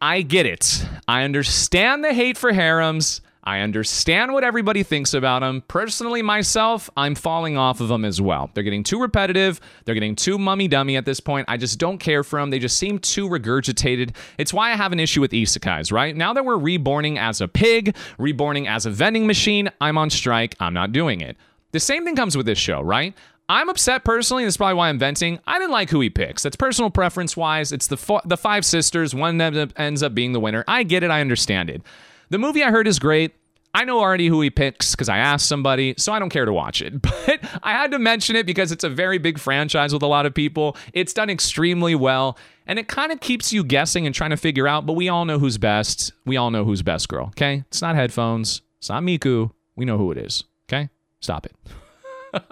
I get it. I understand the hate for harems. I understand what everybody thinks about them. Personally, myself, I'm falling off of them as well. They're getting too repetitive. They're getting too mummy dummy at this point. I just don't care for them. They just seem too regurgitated. It's why I have an issue with isekais, right? Now that we're reborning as a pig, reborning as a vending machine, I'm on strike. I'm not doing it. The same thing comes with this show, right? I'm upset personally. And that's probably why I'm venting. I didn't like who he picks. That's personal preference wise. It's the fo- the five sisters. One ends up being the winner. I get it. I understand it. The movie I heard is great. I know already who he picks because I asked somebody, so I don't care to watch it. But I had to mention it because it's a very big franchise with a lot of people. It's done extremely well, and it kind of keeps you guessing and trying to figure out. But we all know who's best. We all know who's best girl. Okay, it's not headphones. It's not Miku. We know who it is. Okay, stop it.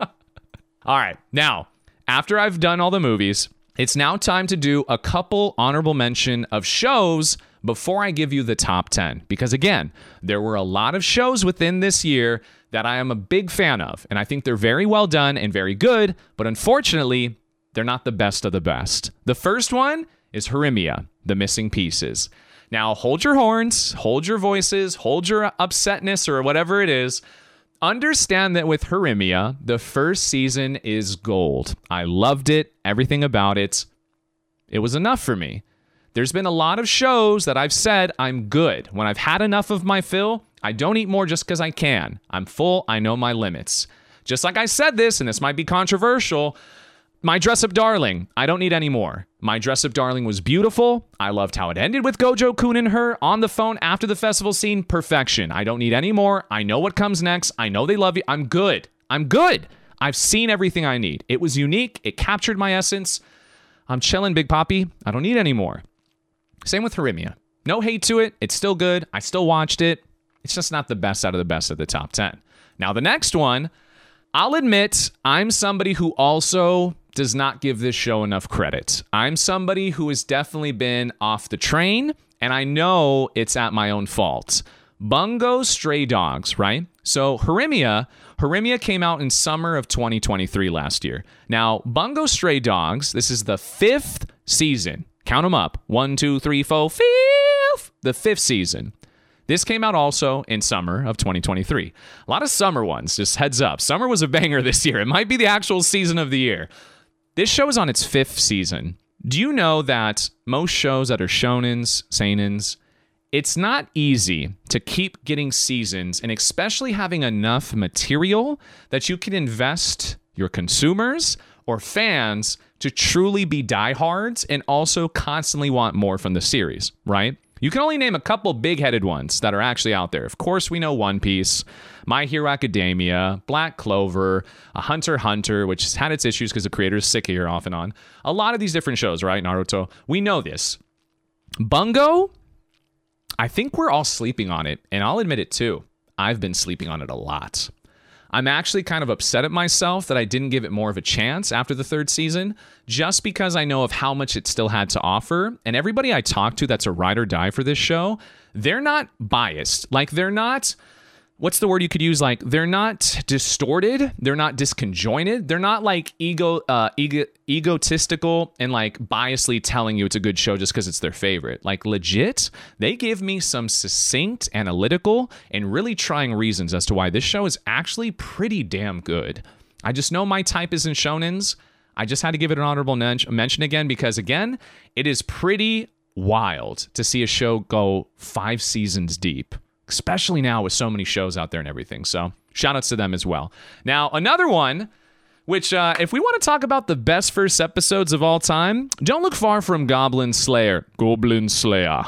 all right, now after I've done all the movies, it's now time to do a couple honorable mention of shows before I give you the top 10. Because again, there were a lot of shows within this year that I am a big fan of, and I think they're very well done and very good, but unfortunately, they're not the best of the best. The first one is Horimiya, The Missing Pieces. Now, hold your horns, hold your voices, hold your upsetness or whatever it is. Understand that with Horimiya, the first season is gold. I loved it, everything about it. It was enough for me. There's been a lot of shows that I've said I'm good. When I've had enough of my fill, I don't eat more just because I can. I'm full, I know my limits. Just like I said this, and this might be controversial, my dress up darling, I don't need any more. My dress up darling was beautiful. I loved how it ended with Gojo Kun and her on the phone after the festival scene. Perfection. I don't need any more. I know what comes next. I know they love you. I'm good. I'm good. I've seen everything I need. It was unique. It captured my essence. I'm chilling, Big Poppy. I don't need any more. Same with Horimiya. No hate to it. It's still good. I still watched it. It's just not the best out of the best of the top 10. Now, the next one, I'll admit I'm somebody who also does not give this show enough credit. I'm somebody who has definitely been off the train, and I know it's at my own fault. Bungo Stray Dogs, right? So Horimiya, Horimiya came out in summer of 2023 last year. Now, Bungo Stray Dogs, this is the fifth season. Count them up. One, two, three, four, fifth. The fifth season. This came out also in summer of 2023. A lot of summer ones, just heads up. Summer was a banger this year. It might be the actual season of the year. This show is on its fifth season. Do you know that most shows that are shonens, seinens, it's not easy to keep getting seasons and especially having enough material that you can invest your consumers or fans to truly be diehards and also constantly want more from the series, right? You can only name a couple big headed ones that are actually out there. Of course, we know One Piece, My Hero Academia, Black Clover, a Hunter Hunter, which has had its issues because the creator is sick here off and on. A lot of these different shows, right? Naruto. We know this. Bungo, I think we're all sleeping on it, and I'll admit it too. I've been sleeping on it a lot. I'm actually kind of upset at myself that I didn't give it more of a chance after the third season, just because I know of how much it still had to offer. And everybody I talk to that's a ride or die for this show, they're not biased. Like, they're not what's the word you could use? Like they're not distorted. They're not disconjointed. They're not like ego uh ego egotistical and like biasly telling you it's a good show just because it's their favorite. Like legit they give me some succinct analytical and really trying reasons as to why this show is actually pretty damn good. I just know my type is in shonens. I just had to give it an honorable mention again because again it is pretty wild to see a show go five seasons deep especially now with so many shows out there and everything. So shout outs to them as well. Now, another one, which, uh, if we want to talk about the best first episodes of all time, don't look far from Goblin Slayer. Goblin Slayer.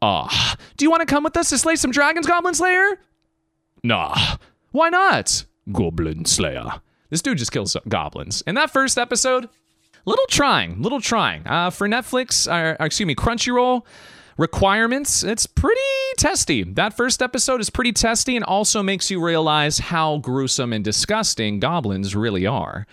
Ah. Do you want to come with us to slay some dragons, Goblin Slayer? Nah. Why not? Goblin Slayer. This dude just kills goblins. In that first episode, little trying, little trying. Uh, for Netflix, or, or excuse me, Crunchyroll, requirements, it's pretty testy. That first episode is pretty testy and also makes you realize how gruesome and disgusting goblins really are.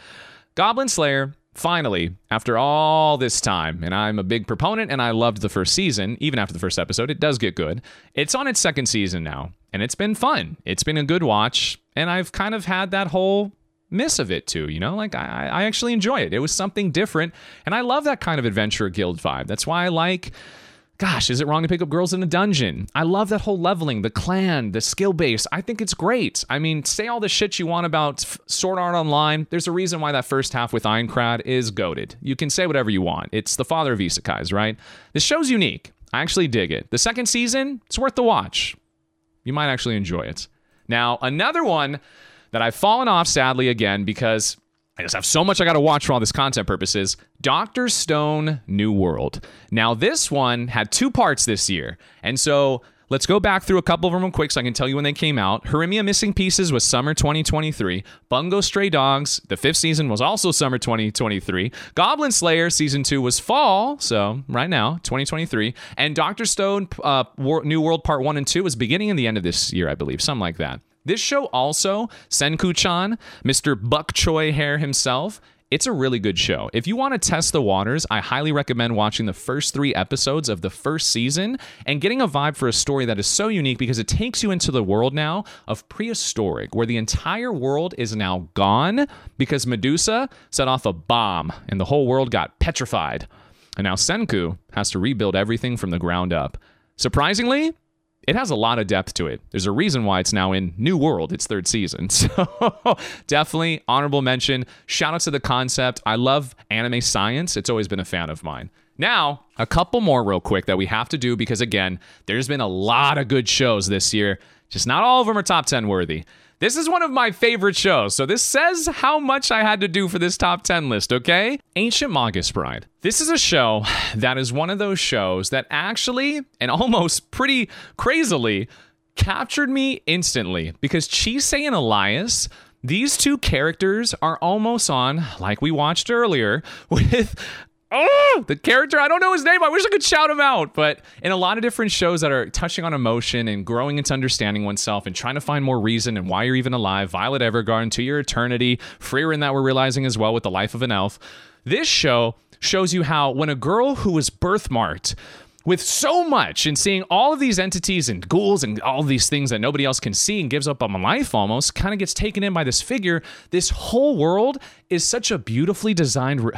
Goblin Slayer, finally, after all this time, and I'm a big proponent and I loved the first season, even after the first episode, it does get good. It's on its second season now, and it's been fun. It's been a good watch, and I've kind of had that whole miss of it too, you know? Like I, I actually enjoy it. It was something different, and I love that kind of adventure guild vibe. That's why I like Gosh, is it wrong to pick up girls in a dungeon? I love that whole leveling, the clan, the skill base. I think it's great. I mean, say all the shit you want about Sword Art Online. There's a reason why that first half with Aincrad is goaded. You can say whatever you want. It's the father of isekais, right? This show's unique. I actually dig it. The second season, it's worth the watch. You might actually enjoy it. Now, another one that I've fallen off sadly again because I just have so much I got to watch for all this content purposes. Doctor Stone New World. Now, this one had two parts this year. And so let's go back through a couple of them real quick so I can tell you when they came out. Horimiya Missing Pieces was summer 2023. Bungo Stray Dogs, the fifth season, was also summer 2023. Goblin Slayer season two was fall, so right now, 2023. And Doctor Stone uh, New World Part one and two was beginning and the end of this year, I believe, something like that. This show also, Senku chan, Mr. Bok Choy Hair himself, it's a really good show. If you want to test the waters, I highly recommend watching the first three episodes of the first season and getting a vibe for a story that is so unique because it takes you into the world now of prehistoric, where the entire world is now gone because Medusa set off a bomb and the whole world got petrified. And now Senku has to rebuild everything from the ground up. Surprisingly, it has a lot of depth to it. There's a reason why it's now in New World, its third season. So definitely honorable mention. Shout out to the concept. I love anime science. It's always been a fan of mine. Now, a couple more real quick that we have to do because again, there's been a lot of good shows this year. Just not all of them are top 10 worthy. This is one of my favorite shows, so this says how much I had to do for this top 10 list, okay? Ancient Magus Bride. This is a show that is one of those shows that actually, and almost pretty crazily, captured me instantly because Chise and Elias these two characters are almost on, like we watched earlier, with oh, the character, I don't know his name. I wish I could shout him out. But in a lot of different shows that are touching on emotion and growing into understanding oneself and trying to find more reason and why you're even alive, Violet Evergarden, To Your Eternity, Frieren that we're realizing as well with The Life of an Elf. This show shows you how when a girl who was birthmarked with so much and seeing all of these entities and ghouls and all these things that nobody else can see and gives up on life almost kind of gets taken in by this figure this whole world is such a beautifully designed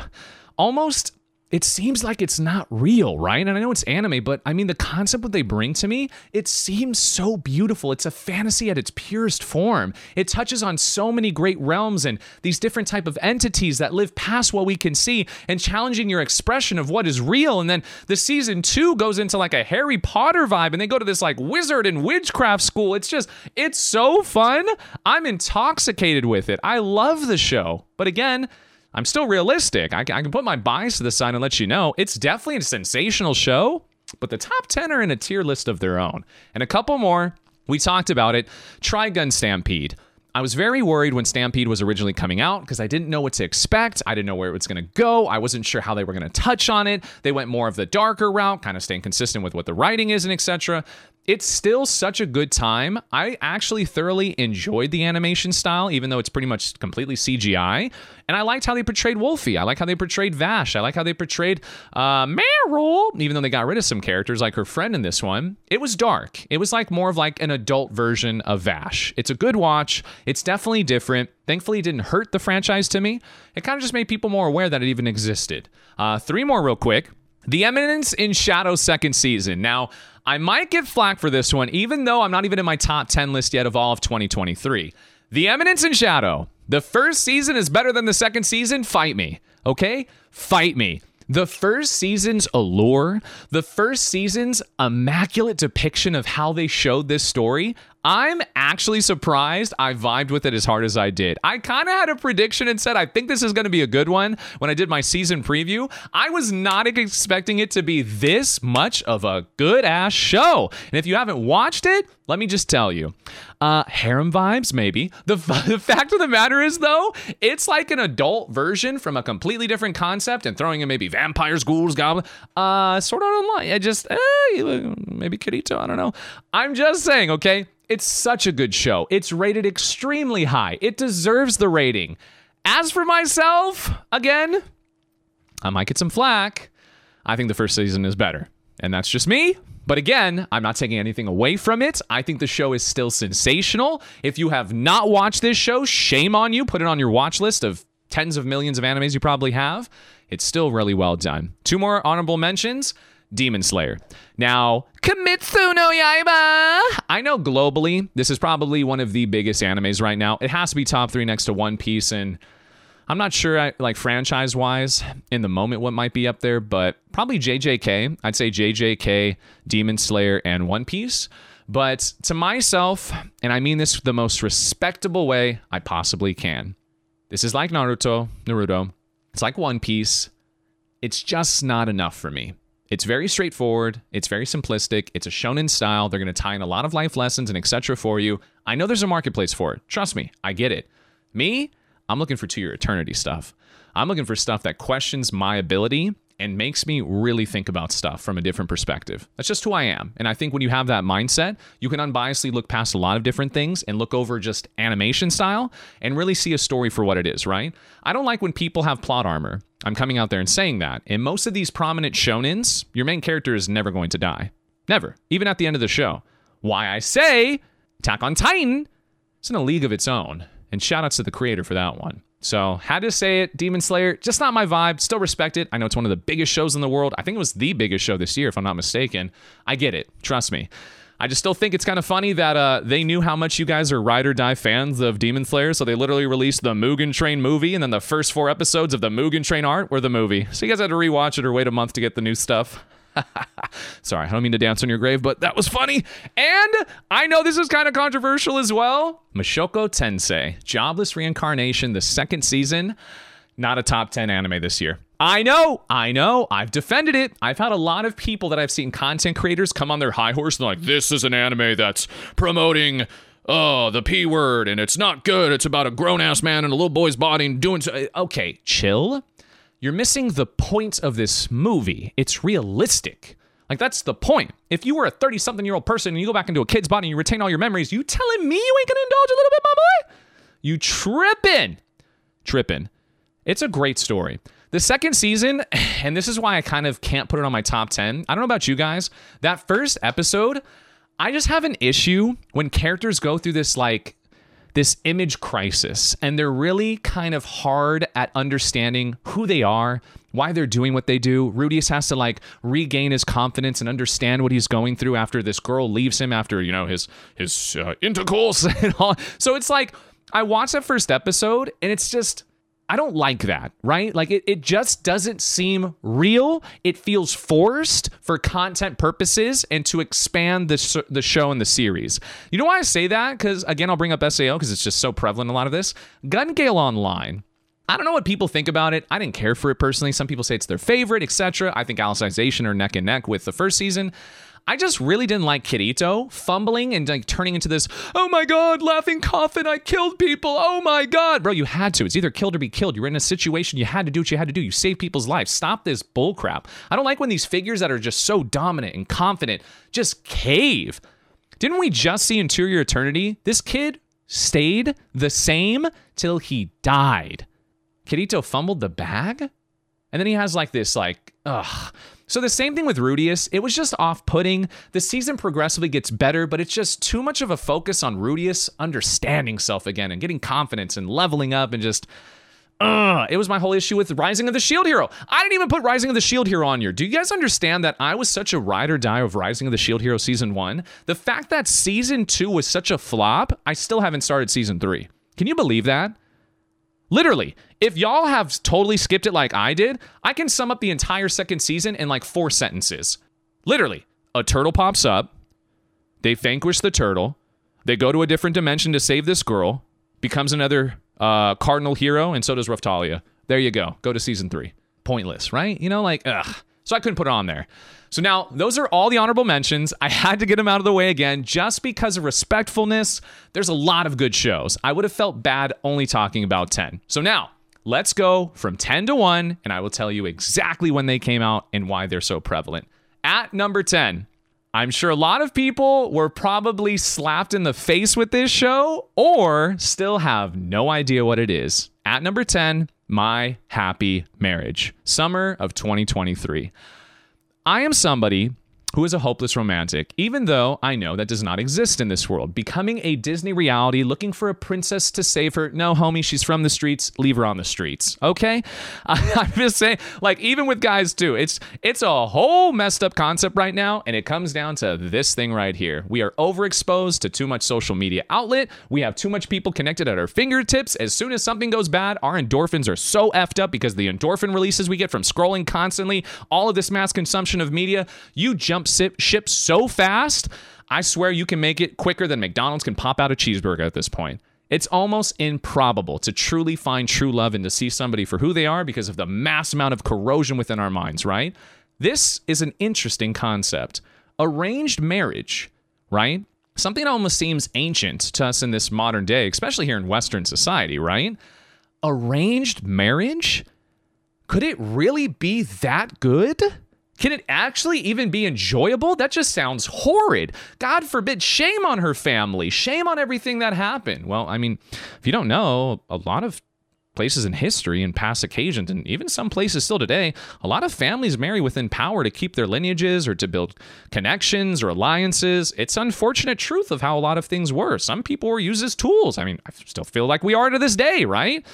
almost it seems like it's not real, right? And I know it's anime, but I mean, the concept that they bring to me, it seems so beautiful. It's a fantasy at its purest form. It touches on so many great realms and these different type of entities that live past what we can see and challenging your expression of what is real. And then the season two goes into like a Harry Potter vibe and they go to this like wizard and witchcraft school. It's just, it's so fun. I'm intoxicated with it. I love the show. But again, I'm still realistic. I, I can put my bias to the side and let you know it's definitely a sensational show, but the top 10 are in a tier list of their own. And a couple more, we talked about it. Trigun Stampede. I was very worried when Stampede was originally coming out because I didn't know what to expect. I didn't know where it was going to go. I wasn't sure how they were going to touch on it. They went more of the darker route, kind of staying consistent with what the writing is and etc it's still such a good time. I actually thoroughly enjoyed the animation style, even though it's pretty much completely CGI. And I liked how they portrayed Wolfie. I like how they portrayed Vash. I like how they portrayed uh, Meryl, even though they got rid of some characters like her friend in this one. It was dark. It was like more of like an adult version of Vash. It's a good watch. It's definitely different. Thankfully, it didn't hurt the franchise to me. It kind of just made people more aware that it even existed. Uh, three more, real quick. The Eminence in Shadow second season. Now, I might get flack for this one, even though I'm not even in my top 10 list yet of all of 2023. The Eminence in Shadow. The first season is better than the second season. Fight me. Okay? Fight me. The first season's allure, the first season's immaculate depiction of how they showed this story, I'm actually surprised I vibed with it as hard as I did. I kind of had a prediction and said, I think this is going to be a good one when I did my season preview. I was not expecting it to be this much of a good ass show. And if you haven't watched it, let me just tell you uh, harem vibes, maybe. The, the fact of the matter is, though, it's like an adult version from a completely different concept and throwing in maybe vampires, ghouls, goblins, uh, Sword Art Online. I just, eh, maybe Kirito, I don't know. I'm just saying, okay? It's such a good show. It's rated extremely high. It deserves the rating. As for myself, again, I might get some flack. I think the first season is better. And that's just me. But again, I'm not taking anything away from it. I think the show is still sensational. If you have not watched this show, shame on you. Put it on your watch list of tens of millions of animes you probably have. It's still really well done. Two more honorable mentions. Demon Slayer. Now, Kimetsu no Yaiba. I know globally, this is probably one of the biggest animes right now. It has to be top three next to One Piece, and I'm not sure, like franchise wise, in the moment, what might be up there, but probably JJK. I'd say JJK, Demon Slayer, and One Piece. But to myself, and I mean this the most respectable way I possibly can, this is like Naruto, Naruto. It's like One Piece. It's just not enough for me. It's very straightforward. It's very simplistic. It's a shonen style. They're going to tie in a lot of life lessons and etc. for you. I know there's a marketplace for it. Trust me, I get it. Me, I'm looking for to your eternity stuff. I'm looking for stuff that questions my ability and makes me really think about stuff from a different perspective. That's just who I am. And I think when you have that mindset, you can unbiasedly look past a lot of different things and look over just animation style and really see a story for what it is, right? I don't like when people have plot armor. I'm coming out there and saying that. In most of these prominent shonens, your main character is never going to die. Never. Even at the end of the show. Why I say Attack on Titan is in a league of its own. And shout outs to the creator for that one. So, had to say it, Demon Slayer, just not my vibe. Still respect it. I know it's one of the biggest shows in the world. I think it was the biggest show this year, if I'm not mistaken. I get it. Trust me. I just still think it's kind of funny that uh, they knew how much you guys are ride or die fans of Demon Slayer, so they literally released the Mugen Train movie, and then the first four episodes of the Mugen Train arc were the movie. So you guys had to rewatch it or wait a month to get the new stuff. Sorry, I don't mean to dance on your grave, but that was funny. And I know this is kind of controversial as well. Mushoku Tensei, Jobless Reincarnation, the second season, not a top 10 anime this year. I know, I know, I've defended it. I've had a lot of people that I've seen content creators come on their high horse and like, this is an anime that's promoting oh, the P word and it's not good. It's about a grown ass man in a little boy's body and doing so. Uh, okay, chill you're missing the point of this movie. It's realistic. Like that's the point. If you were a 30 something year old person and you go back into a kid's body and you retain all your memories, you telling me you ain't gonna indulge a little bit, my boy? You tripping. Tripping. It's a great story. The second season, and this is why I kind of can't put it on my top 10. I don't know about you guys. That first episode, I just have an issue when characters go through this like this image crisis and they're really kind of hard at understanding who they are, why they're doing what they do. Rudeus has to like regain his confidence and understand what he's going through after this girl leaves him after, you know, his his uh, intercourse and all. So it's like I watched that first episode and it's just I don't like that, right? Like it, it just doesn't seem real. It feels forced for content purposes and to expand the, the show and the series. You know why I say that? Because again, I'll bring up SAO because it's just so prevalent a lot of this. Gun Gale Online. I don't know what people think about it. I didn't care for it personally. Some people say it's their favorite, etc. I think Alicization are neck and neck with the first season. I just really didn't like Kirito fumbling and like turning into this, oh my god, laughing coffin, I killed people, oh my god. Bro, you had to. It's either killed or be killed. You were in a situation, you had to do what you had to do. You saved people's lives. Stop this bullcrap. I don't like when these figures that are just so dominant and confident just cave. Didn't we just see To Your Eternity? This kid stayed the same till he died. Kirito fumbled the bag? And then he has like this, like, ugh. So the same thing with Rudeus. It was just off-putting. The season progressively gets better, but it's just too much of a focus on Rudeus understanding self again and getting confidence and leveling up and just uh, it was my whole issue with Rising of the Shield Hero. I didn't even put Rising of the Shield Hero on here. Do you guys understand that I was such a ride or die of Rising of the Shield Hero season one? The fact that season two was such a flop, I still haven't started season three. Can you believe that? Literally, if y'all have totally skipped it like I did, I can sum up the entire second season in like four sentences. Literally, a turtle pops up, they vanquish the turtle, they go to a different dimension to save this girl, becomes another uh, cardinal hero, and so does Raphtalia. There you go. Go to season three. Pointless, right? You know, like, ugh. So I couldn't put it on there. So now, those are all the honorable mentions. I had to get them out of the way again just because of respectfulness. There's a lot of good shows. I would have felt bad only talking about 10. So now, let's go from 10 to 1, and I will tell you exactly when they came out and why they're so prevalent. At number 10, I'm sure a lot of people were probably slapped in the face with this show or still have no idea what it is. At number 10, My Happy Marriage, summer of 2023. I am somebody who is a hopeless romantic, even though I know that does not exist in this world. Becoming a Disney reality, looking for a princess to save her. No, homie, she's from the streets. Leave her on the streets. Okay? I'm just saying, like, even with guys too, it's it's a whole messed up concept right now, and it comes down to this thing right here. We are overexposed to too much social media outlet. We have too much people connected at our fingertips. As soon as something goes bad, our endorphins are so effed up because the endorphin releases we get from scrolling constantly, all of this mass consumption of media, you jump ship so fast. I swear you can make it quicker than McDonald's can pop out a cheeseburger at this point. It's almost improbable to truly find true love and to see somebody for who they are because of the mass amount of corrosion within our minds, right? This is an interesting concept. Arranged marriage, right? Something that almost seems ancient to us in this modern day, especially here in Western society, right? Arranged marriage? Could it really be that good? Can it actually even be enjoyable? That just sounds horrid. God forbid. Shame on her family. Shame on everything that happened. Well, I mean, if you don't know, a lot of places in history and past occasions, and even some places still today, a lot of families marry within power to keep their lineages or to build connections or alliances. It's unfortunate truth of how a lot of things were. Some people were used as tools. I mean, I still feel like we are to this day, right?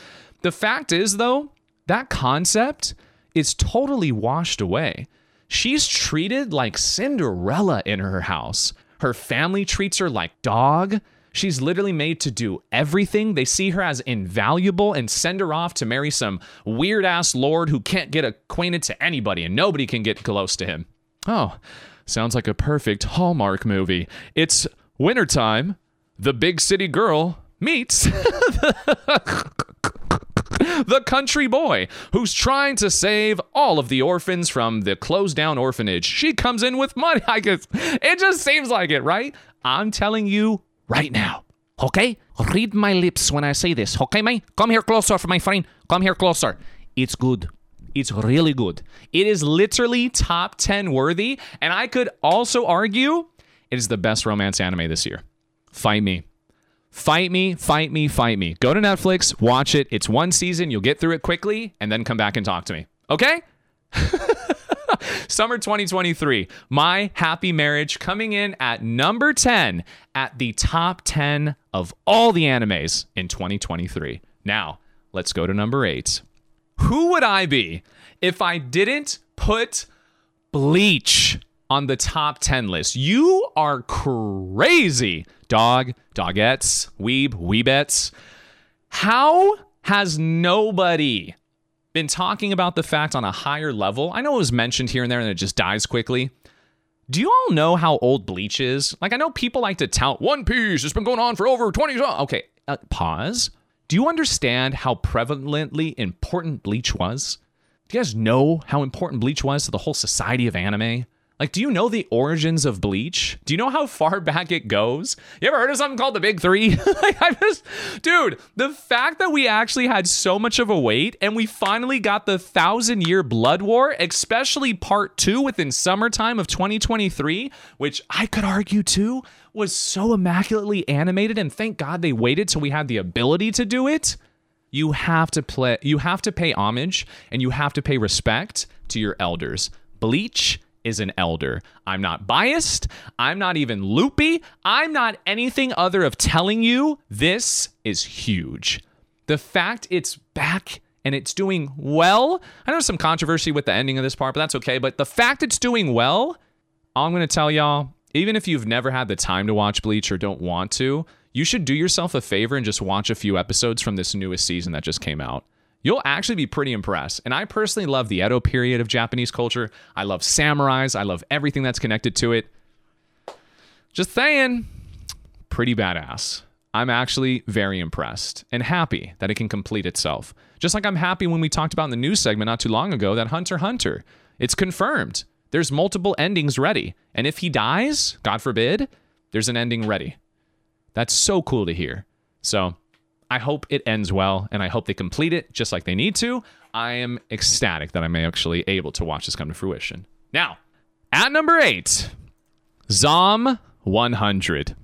The fact is, though, that concept is totally washed away. She's treated like Cinderella in her house. Her family treats her like dog. She's literally made to do everything. They see her as invaluable and send her off to marry some weird ass lord who can't get acquainted to anybody and nobody can get close to him. Oh, sounds like a perfect Hallmark movie. It's wintertime. The big city girl meets the country boy who's trying to save all of the orphans from the closed down orphanage. She comes in with money. I guess it just seems like it, right? I'm telling you right now. Okay? Read my lips when I say this. Okay, mate? Come here closer, for my friend. Come here closer. It's good. It's really good. It is literally top 10 worthy. And I could also argue it is the best romance anime this year. Fight me. Fight me, fight me, fight me. Go to Netflix, watch it. It's one season. You'll get through it quickly and then come back and talk to me. Okay? Summer 2023. My Happy Marriage coming in at number 10 at the top 10 of all the animes in 2023. Now, let's go to number 8. Who would I be if I didn't put Bleach on the top 10 list? You are crazy. Dog, dogettes, weeb, weebettes. How has nobody been talking about the fact on a higher level? I know it was mentioned here and there and it just dies quickly. Do you all know how old Bleach is? Like, I know people like to tout One Piece, it's been going on for over 20 years. Okay, uh, pause. Do you understand how prevalently important Bleach was? Do you guys know how important Bleach was to the whole society of anime? Like, do you know the origins of Bleach? Do you know how far back it goes? You ever heard of something called the Big Three? like, I just, dude, the fact that we actually had so much of a wait and we finally got the thousand year blood war, especially part two within summertime of 2023, which I could argue too was so immaculately animated. And thank God they waited till we had the ability to do it you have to play you have to pay homage and you have to pay respect to your elders bleach is an elder. I'm not biased. I'm not even loopy. I'm not anything other of telling you this is huge. The fact it's back and it's doing well i know some controversy with the ending of this part but that's okay but the fact it's doing well i'm going to tell y'all even if you've never had the time to watch bleach or don't want to you should do yourself a favor and just watch a few episodes from this newest season that just came out. You'll actually be pretty impressed. And I personally love the Edo period of Japanese culture. I love samurais. I love everything that's connected to it. Just saying, pretty badass. I'm actually very impressed and happy that it can complete itself. Just like I'm happy when we talked about in the news segment not too long ago that Hunter Hunter, it's confirmed. There's multiple endings ready. And if he dies, God forbid, there's an ending ready. That's so cool to hear. So I hope it ends well and I hope they complete it just like they need to. I am ecstatic that I'm actually able to watch this come to fruition. Now, at number eight, Zom 100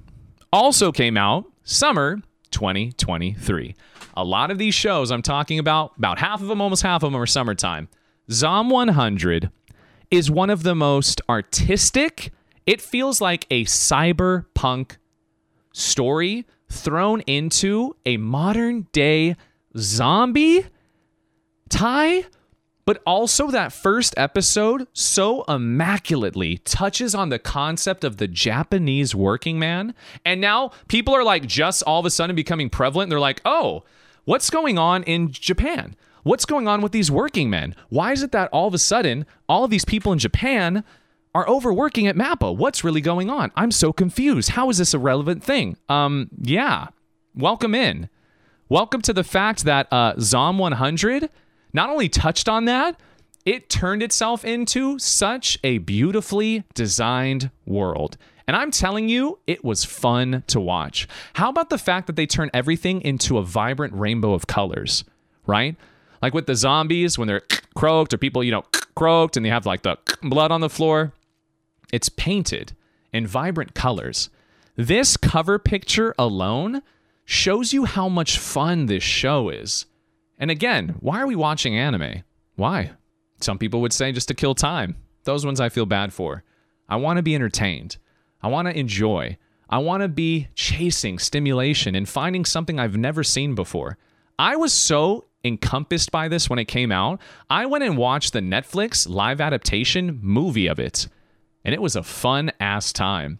also came out summer 2023. A lot of these shows I'm talking about, about half of them, almost half of them are summertime. Zom 100 is one of the most artistic, it feels like a cyberpunk story thrown into a modern day zombie tie but also that first episode so immaculately touches on the concept of the Japanese working man. And now people are like just all of a sudden becoming prevalent. They're like, oh, what's going on in Japan? What's going on with these working men? Why is it that all of a sudden all of these people in Japan are overworking at Mappa. What's really going on? I'm so confused. How is this a relevant thing? Um, yeah. Welcome in. Welcome to the fact that uh, Zom 100 not only touched on that, it turned itself into such a beautifully designed world. And I'm telling you, it was fun to watch. How about the fact that they turn everything into a vibrant rainbow of colors, right? Like with the zombies, when they're croaked or people, you know, croaked and they have like the blood on the floor. It's painted in vibrant colors. This cover picture alone shows you how much fun this show is. And again, why are we watching anime? Why? Some people would say just to kill time. Those ones I feel bad for. I want to be entertained. I want to enjoy. I want to be chasing stimulation and finding something I've never seen before. I was so encompassed by this when it came out. I went and watched the Netflix live adaptation movie of it and it was a fun ass time.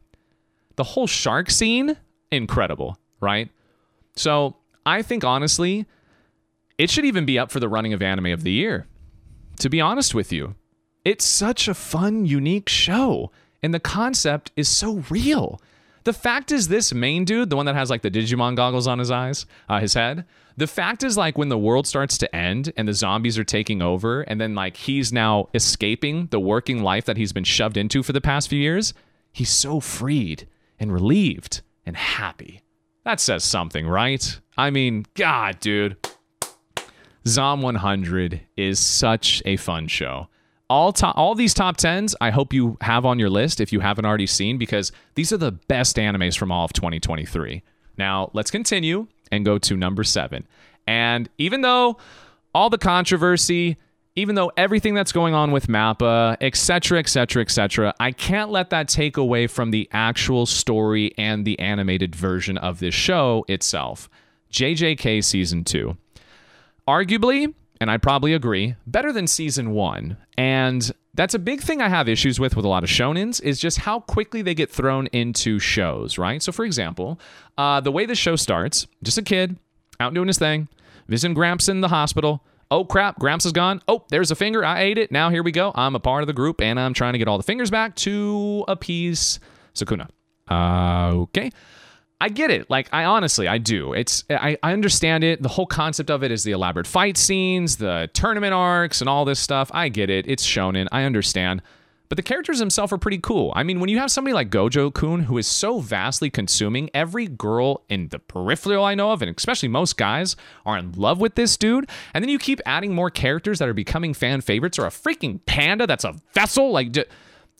The whole shark scene, incredible, right? So I think honestly, it should even be up for the running of anime of the year. To be honest with you, it's such a fun, unique show, and the concept is so real. The fact is, this main dude, the one that has like the Digimon goggles on his eyes, uh, his head, the fact is like when the world starts to end and the zombies are taking over and then like he's now escaping the working life that he's been shoved into for the past few years he's so freed and relieved and happy. That says something right? I mean god dude. Zom 100 is such a fun show. All top, all these top 10s i hope you have on your list if you haven't already seen because these are the best animes from all of 2023 Now, let's continue and go to number seven. And even though all the controversy, even though everything that's going on with Mappa, etc., etc., etc., I can't let that take away from the actual story and the animated version of this show itself. JJK Season 2. Arguably, and I'd probably agree, better than Season 1. And that's a big thing I have issues with with a lot of shonens is just how quickly they get thrown into shows, right? So, for example, uh, the way the show starts, just a kid out doing his thing, visiting Gramps in the hospital. Oh crap, Gramps is gone. Oh, there's a finger. I ate it. Now here we go. I'm a part of the group and I'm trying to get all the fingers back to appease Sukuna. Uh, okay. I get it. Like I honestly, I do. It's I, I understand it. The whole concept of it is the elaborate fight scenes, the tournament arcs, and all this stuff. I get it. It's shonen. I understand. But the characters themselves are pretty cool. I mean, when you have somebody like Gojo Kun who is so vastly consuming, every girl in the peripheral I know of, and especially most guys, are in love with this dude. And then you keep adding more characters that are becoming fan favorites, or a freaking panda that's a vessel. Like, d-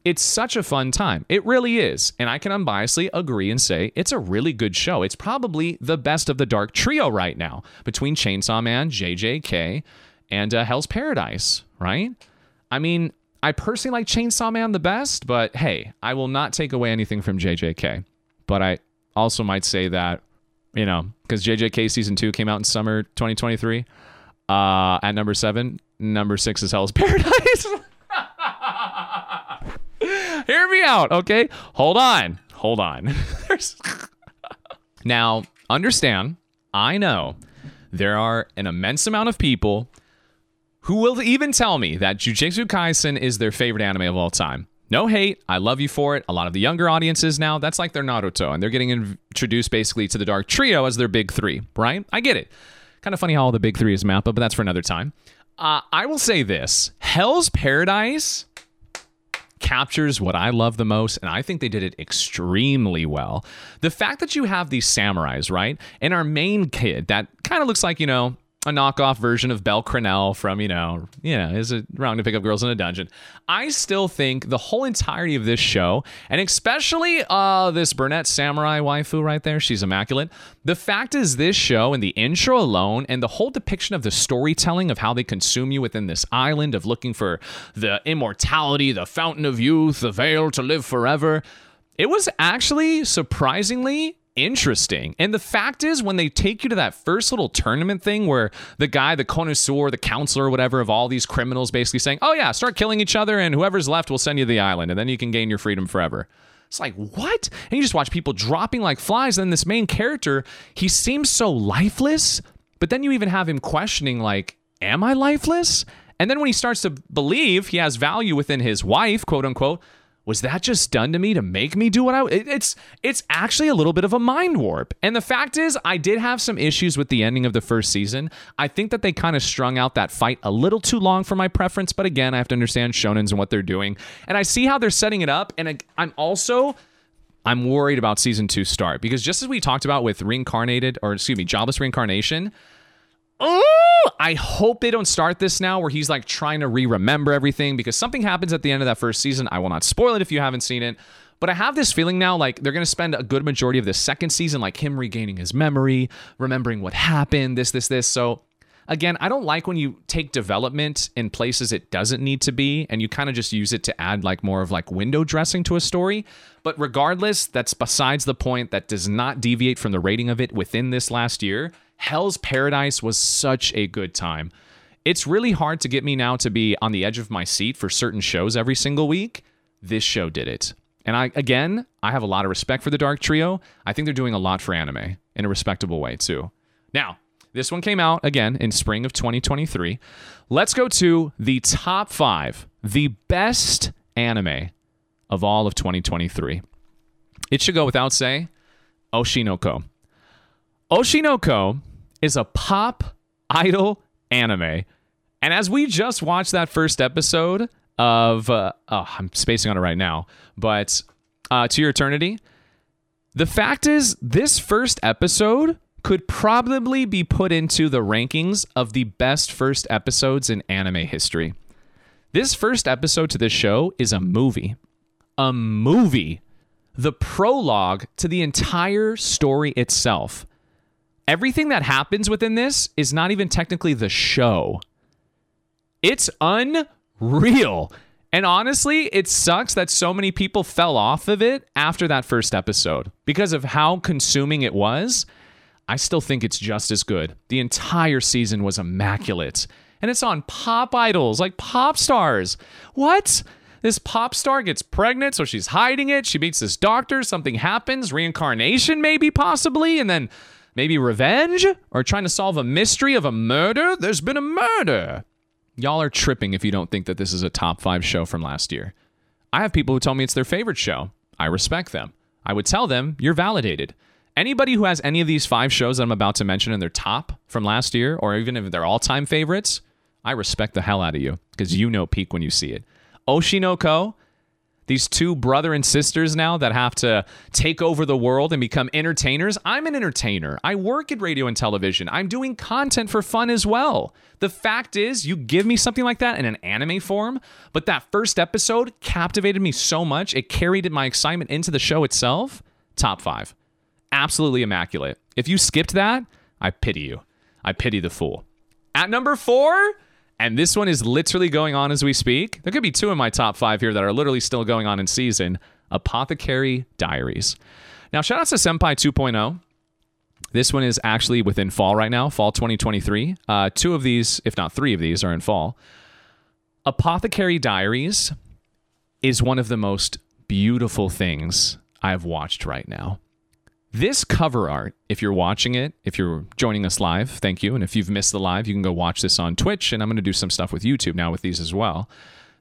it's such a fun time. It really is. And I can unbiasedly agree and say it's a really good show. It's probably the best of the Dark Trio right now between Chainsaw Man, JJK, and uh, Hell's Paradise, right? I mean, I personally like Chainsaw Man the best, but hey, I will not take away anything from JJK. But I also might say that, you know, because JJK season two came out in summer 2023. Uh, at number seven, number six is Hell's Paradise. Hear me out, okay? Hold on. Hold on. now, understand, I know there are an immense amount of people who will even tell me that Jujutsu Kaisen is their favorite anime of all time. No hate. I love you for it. A lot of the younger audiences now, that's like their Naruto, and they're getting introduced basically to the Dark Trio as their big three, right? I get it. Kind of funny how all the big three is Mappa, but that's for another time. Uh, I will say this Hell's Paradise captures what I love the most, and I think they did it extremely well. The fact that you have these samurais, right? And our main kid that kind of looks like, you know, a knockoff version of Bell Cranel from, you know, you know, is it wrong to pick up girls in a dungeon? I still think the whole entirety of this show, and especially uh this brunette samurai waifu right there, she's immaculate. The fact is this show and the intro alone and the whole depiction of the storytelling of how they consume you within this island of looking for the immortality, the fountain of youth, the veil to live forever. It was actually surprisingly interesting. And the fact is, when they take you to that first little tournament thing where the guy, the connoisseur, the counselor, whatever, of all these criminals basically saying, oh, yeah, start killing each other, and whoever's left will send you to the island, and then you can gain your freedom forever. It's like, what? And you just watch people dropping like flies. And then this main character, he seems so lifeless, but then you even have him questioning, like, am I lifeless? And then when he starts to believe he has value within his wife, quote unquote, was that just done to me to make me do what I it, it's it's actually a little bit of a mind warp. And the fact is I did have some issues with the ending of the first season. I think that they kind of strung out that fight a little too long for my preference, but again, I have to understand shonens and what they're doing. And I see how they're setting it up and I'm also I'm worried about season 2 start because just as we talked about with reincarnated or excuse me, jobless reincarnation, Oh, I hope they don't start this now where he's like trying to re remember everything because something happens at the end of that first season. I will not spoil it if you haven't seen it. But I have this feeling now like they're going to spend a good majority of the second season like him regaining his memory, remembering what happened, this, this, this. So again, I don't like when you take development in places it doesn't need to be and you kind of just use it to add like more of like window dressing to a story. But regardless, that's besides the point. That does not deviate from the rating of it within this last year. Hell's Paradise was such a good time. It's really hard to get me now to be on the edge of my seat for certain shows every single week. This show did it. And I again, I have a lot of respect for the Dark Trio. I think they're doing a lot for anime in a respectable way too. Now, this one came out again in spring of 2023. Let's go to the top 5, the best anime of all of 2023. It should go without say, Oshi no Ko. Oshinoko is a pop idol anime. And as we just watched that first episode of, uh, oh, I'm spacing on it right now, but uh, To Your Eternity, the fact is, this first episode could probably be put into the rankings of the best first episodes in anime history. This first episode to this show is a movie. A movie. the prologue to the entire story itself. Everything that happens within this is not even technically the show. It's unreal. And honestly, it sucks that so many people fell off of it after that first episode because of how consuming it was. I still think it's just as good. The entire season was immaculate. And it's on pop idols, like pop stars. What? This pop star gets pregnant, so she's hiding it. She meets this doctor, something happens, reincarnation, maybe, possibly, and then maybe revenge or trying to solve a mystery of a murder. There's been a murder. Y'all are tripping if you don't think that this is a top five show from last year. I have people who tell me it's their favorite show. I respect them. I would tell them you're validated. Anybody who has any of these five shows that I'm about to mention in their top from last year, or even if they're all time favorites, I respect the hell out of you because you know peak when you see it. Oshi no Ko, these two brother and sisters now that have to take over the world and become entertainers. I'm an entertainer. I work at radio and television. I'm doing content for fun as well. The fact is, you give me something like that in an anime form, but that first episode captivated me so much, it carried my excitement into the show itself. Top five. Absolutely immaculate. If you skipped that, I pity you. I pity the fool. At number four, and this one is literally going on as we speak. There could be two in my top five here that are literally still going on in season Apothecary Diaries. Now, shout out to Senpai 2.0. This one is actually within fall right now, fall 2023. Uh, two of these, if not three of these, are in fall. Apothecary Diaries is one of the most beautiful things I've watched right now. This cover art, if you're watching it, if you're joining us live, thank you. And if you've missed the live, you can go watch this on Twitch. And I'm going to do some stuff with YouTube now with these as well.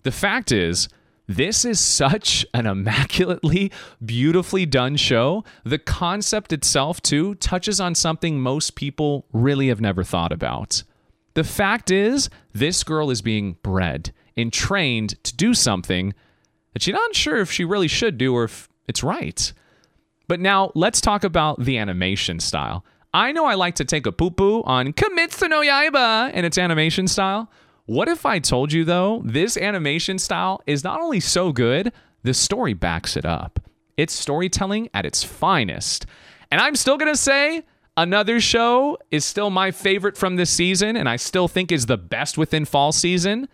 The fact is, this is such an immaculately, beautifully done show. The concept itself, too, touches on something most people really have never thought about. The fact is, this girl is being bred and trained to do something that she's not sure if she really should do or if it's right. But now let's talk about the animation style. I know I like to take a poo poo on Kimetsu no Yaiba and its animation style. What if I told you, though, this animation style is not only so good, the story backs it up. It's storytelling at its finest. And I'm still going to say another show is still my favorite from this season, and I still think is the best within fall season.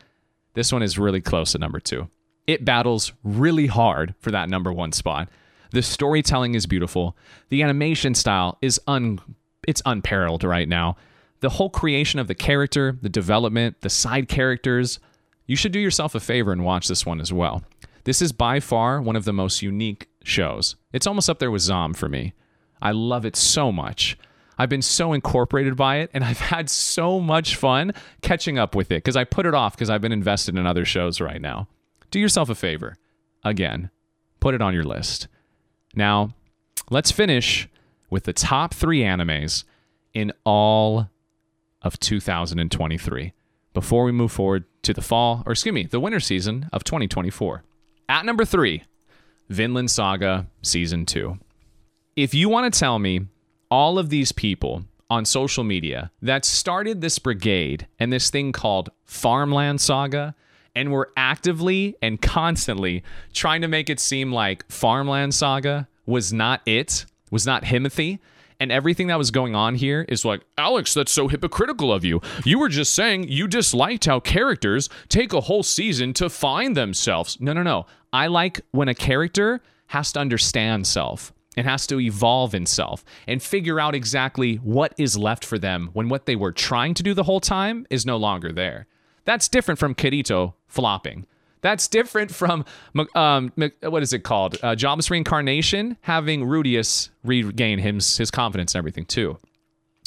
This one is really close at number two. It battles really hard for that number one spot. The storytelling is beautiful. The animation style is un it's unparalleled right now. The whole creation of the character, the development, the side characters, you should do yourself a favor and watch this one as well. This is by far one of the most unique shows. It's almost up there with Zom for me. I love it so much. I've been so incorporated by it and I've had so much fun catching up with it because I put it off because I've been invested in other shows right now. Do yourself a favor. Again, put it on your list. Now, let's finish with the top three animes in all of 2023 before we move forward to the fall, or excuse me, the winter season of 2024. At number three, Vinland Saga Season 2. If you want to tell me all of these people on social media that started this brigade and this thing called Farmland Saga and we're actively and constantly trying to make it seem like Farmland Saga was not it, was not Himothy. And everything that was going on here is like, Alex, that's so hypocritical of you. You were just saying you disliked how characters take a whole season to find themselves. No, no, no. I like when a character has to understand self and has to evolve in self and figure out exactly what is left for them when what they were trying to do the whole time is no longer there. That's different from Kirito flopping. That's different from um, what is it called? Uh, Jobs reincarnation, having Rudeus regain his his confidence and everything too.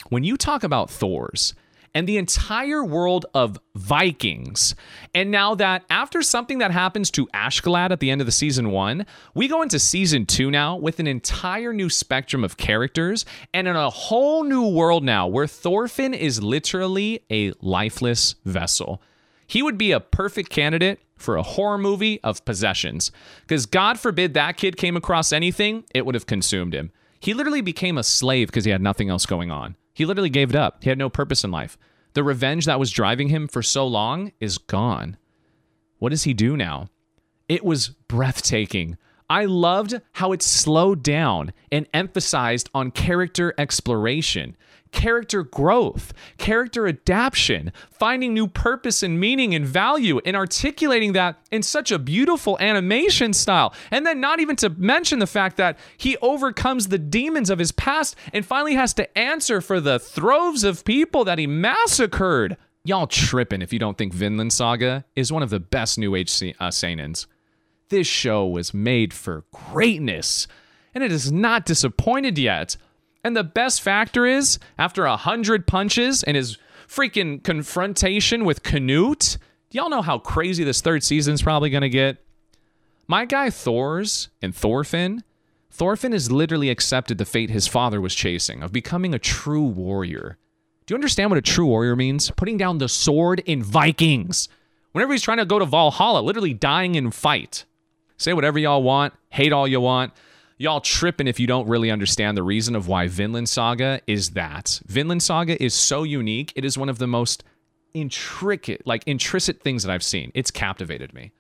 When you talk about Thors and the entire world of Vikings, and now that after something that happens to Askeladd at the end of the season one, we go into season two now with an entire new spectrum of characters and in a whole new world now where Thorfinn is literally a lifeless vessel. He would be a perfect candidate for a horror movie of possessions. Because God forbid that kid came across anything, it would have consumed him. He literally became a slave because he had nothing else going on. He literally gave it up. He had no purpose in life. The revenge that was driving him for so long is gone. What does he do now? It was breathtaking, I loved how it slowed down and emphasized on character exploration, character growth, character adaptation, finding new purpose and meaning and value, and articulating that in such a beautiful animation style. And then, not even to mention the fact that he overcomes the demons of his past and finally has to answer for the throves of people that he massacred. Y'all tripping if you don't think Vinland Saga is one of the best New Age uh, seinens. This show was made for greatness, and it is not disappointed yet. And the best factor is, after a hundred punches and his freaking confrontation with Canute, do y'all know how crazy this third season's probably gonna get? My guy Thors and Thorfinn, Thorfinn has literally accepted the fate his father was chasing of becoming a true warrior. Do you understand what a true warrior means? Putting down the sword in Vikings. Whenever he's trying to go to Valhalla, literally dying in fight. Say whatever y'all want, hate all you want. Y'all tripping if you don't really understand the reason of why Vinland Saga is that. Vinland Saga is so unique. It is one of the most intricate, like intricate things that I've seen. It's captivated me.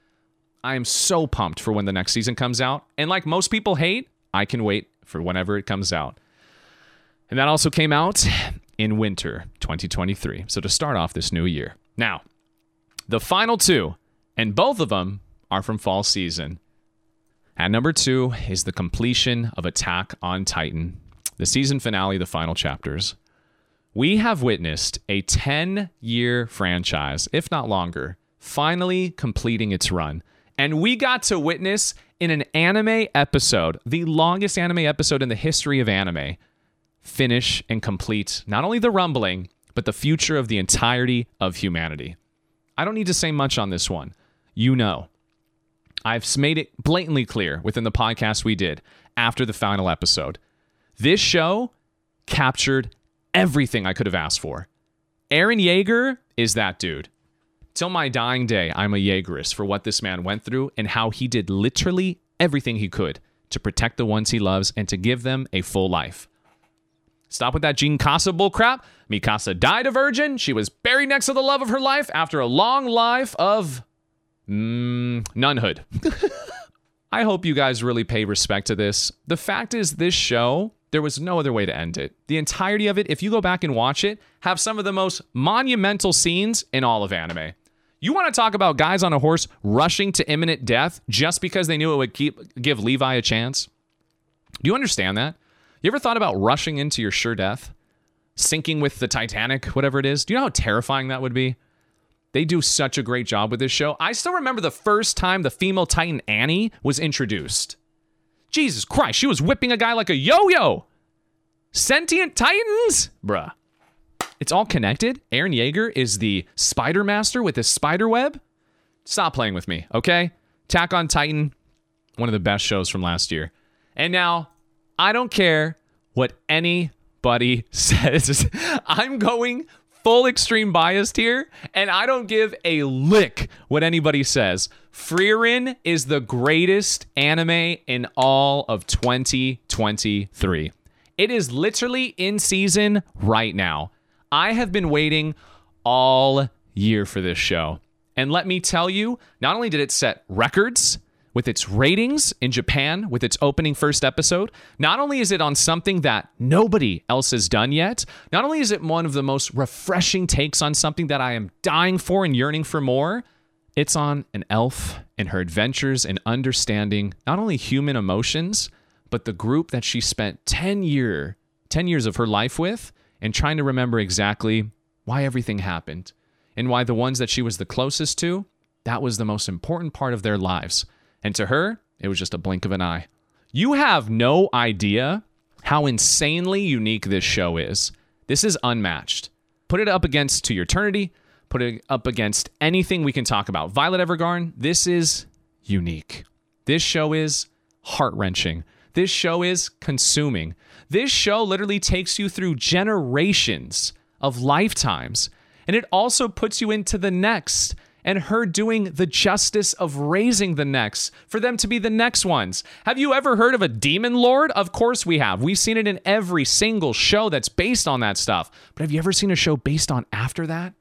I am so pumped for when the next season comes out. And like most people hate, I can wait for whenever it comes out. And that also came out in winter 2023. So to start off this new year. Now, the final two, and both of them are from fall season. At number two is the completion of Attack on Titan, the season finale, the final chapters. We have witnessed a 10 year franchise, if not longer, finally completing its run. And we got to witness in an anime episode, the longest anime episode in the history of anime, finish and complete not only the rumbling, but the future of the entirety of humanity. I don't need to say much on this one. You know. I've made it blatantly clear within the podcast we did after the final episode. This show captured everything I could have asked for. Eren Yeager is that dude. Till my dying day, I'm a Yeagerist for what this man went through and how he did literally everything he could to protect the ones he loves and to give them a full life. Stop with that Jean Casa bullcrap. Mikasa died a virgin. She was buried next to the love of her life after a long life of mm, nunhood. I hope you guys really pay respect to this. The fact is, this show, there was no other way to end it. The entirety of it, if you go back and watch it, have some of the most monumental scenes in all of anime. You want to talk about guys on a horse rushing to imminent death just because they knew it would keep give Levi a chance? Do you understand that? You ever thought about rushing into your sure death? Sinking with the Titanic, whatever it is? Do you know how terrifying that would be? They do such a great job with this show. I still remember the first time the female Titan Annie was introduced. Jesus Christ, she was whipping a guy like a yo yo. Sentient Titans? Bruh. It's all connected. Eren Yeager is the Spider Master with his spider web. Stop playing with me, okay? Tack on Titan, one of the best shows from last year. And now, I don't care what anybody says. I'm going full extreme biased here, and I don't give a lick what anybody says. Frieren is the greatest anime in all of 2023. It is literally in season right now. I have been waiting all year for this show. And let me tell you, not only did it set records with its ratings in Japan with its opening first episode, not only is it on something that nobody else has done yet, not only is it one of the most refreshing takes on something that I am dying for and yearning for more, it's on an elf and her adventures in understanding not only human emotions, but the group that she spent 10 year 10 years of her life with and trying to remember exactly why everything happened and why the ones that she was the closest to, that was the most important part of their lives. And to her, it was just a blink of an eye. You have no idea how insanely unique this show is. This is unmatched. Put it up against To Your Eternity, put it up against anything we can talk about. Violet Evergarden, this is unique. This show is heart wrenching. This show is consuming. This show literally takes you through generations of lifetimes, and it also puts you into the next and her doing the justice of raising the next for them to be the next ones. Have you ever heard of a demon lord? Of course we have. We've seen it in every single show that's based on that stuff. But have you ever seen a show based on after that?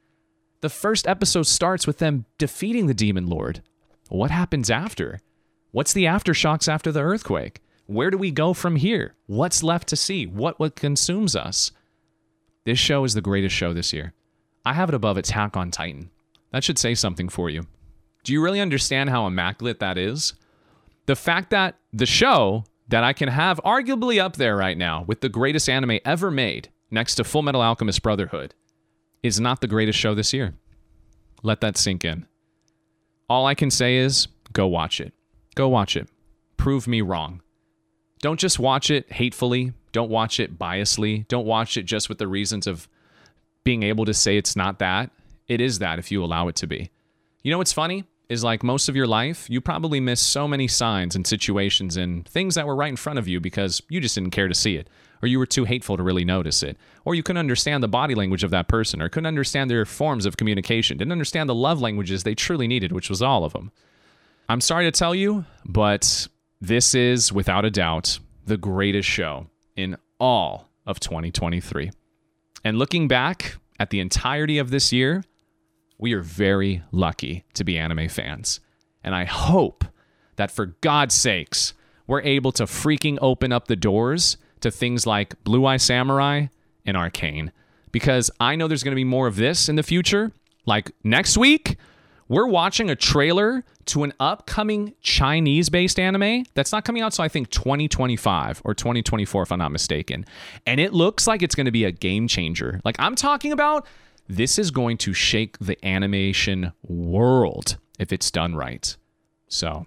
The first episode starts with them defeating the demon lord. What happens after? What's the aftershocks after the earthquake? Where do we go from here? What's left to see? What what consumes us? This show is the greatest show this year. I have it above Attack on Titan. That should say something for you. Do you really understand how immaculate that is? The fact that the show that I can have arguably up there right now with the greatest anime ever made, next to Full Metal Alchemist Brotherhood, is not the greatest show this year. Let that sink in. All I can say is go watch it. Go watch it. Prove me wrong. Don't just watch it hatefully. Don't watch it biasly. Don't watch it just with the reasons of being able to say it's not that. It is that if you allow it to be. You know what's funny? Is like most of your life, you probably missed so many signs and situations and things that were right in front of you because you just didn't care to see it, or you were too hateful to really notice it, or you couldn't understand the body language of that person, or couldn't understand their forms of communication, didn't understand the love languages they truly needed, which was all of them. I'm sorry to tell you, but this is, without a doubt, the greatest show in all of 2023. And looking back at the entirety of this year, we are very lucky to be anime fans. And I hope that for God's sakes, we're able to freaking open up the doors to things like Blue Eye Samurai and Arcane. Because I know there's going to be more of this in the future. Like next week, we're watching a trailer to an upcoming Chinese based anime that's not coming out so I think 2025 or 2024 if I'm not mistaken. And it looks like it's going to be a game changer. Like I'm talking about this is going to shake the animation world if it's done right. So,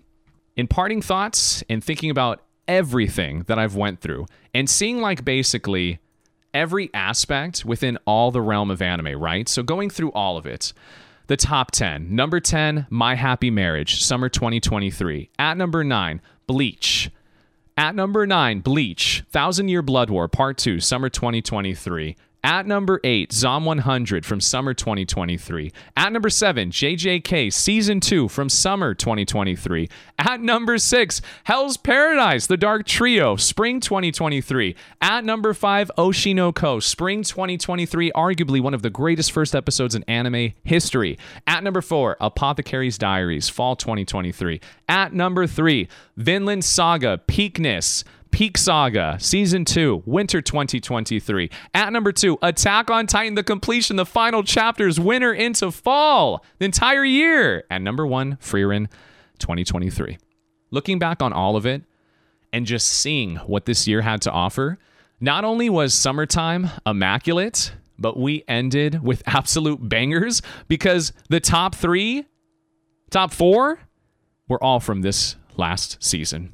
in parting thoughts and thinking about everything that I've went through and seeing like basically every aspect within all the realm of anime, right? So going through all of it the top 10. Number 10, My Happy Marriage, summer 2023. At number 9, Bleach. At number 9, Bleach, Thousand Year Blood War, Part 2, summer 2023. At number 8, Zom 100 from summer 2023. At number 7, JJK Season 2 from summer 2023. At number 6, Hell's Paradise, The Dark Trio, spring 2023. At number 5, Oshi no Ko, spring 2023, arguably one of the greatest first episodes in anime history. At number 4, Apothecary's Diaries, fall 2023. At number 3, Vinland Saga, Peakness. Peak Saga, Season 2, Winter 2023. At number 2, Attack on Titan, the completion, the final chapters, winter into fall, the entire year. At number 1, Frieren 2023. Looking back on all of it and just seeing what this year had to offer, not only was summertime immaculate, but we ended with absolute bangers because the top three, top four, were all from this last season.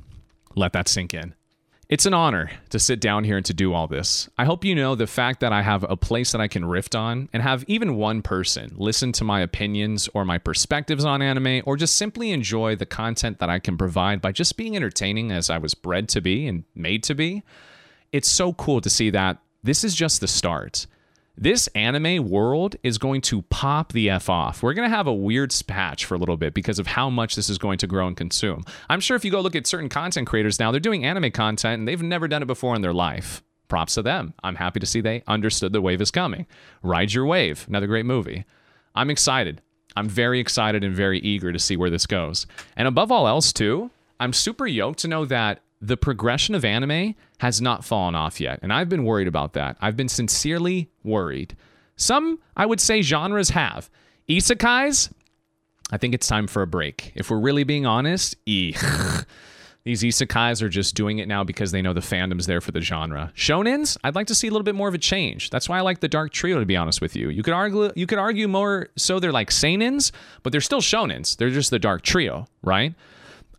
Let that sink in. It's an honor to sit down here and to do all this. I hope you know the fact that I have a place that I can riff on and have even one person listen to my opinions or my perspectives on anime or just simply enjoy the content that I can provide by just being entertaining as I was bred to be and made to be. It's so cool to see that this is just the start. This anime world is going to pop the F off. We're going to have a weird patch for a little bit because of how much this is going to grow and consume. I'm sure if you go look at certain content creators now, they're doing anime content and they've never done it before in their life. Props to them. I'm happy to see they understood the wave is coming. Ride Your Wave, another great movie. I'm excited. I'm very excited and very eager to see where this goes. And above all else, too, I'm super yoked to know that the progression of anime has not fallen off yet. And I've been worried about that. I've been sincerely worried. Some, I would say, genres have. Isekais, I think it's time for a break. If we're really being honest, eek. These isekais are just doing it now because they know the fandom's there for the genre. Shonens, I'd like to see a little bit more of a change. That's why I like the Dark Trio, to be honest with you. You could argue, you could argue more so they're like seinens, but they're still shonens. They're just the Dark Trio, right?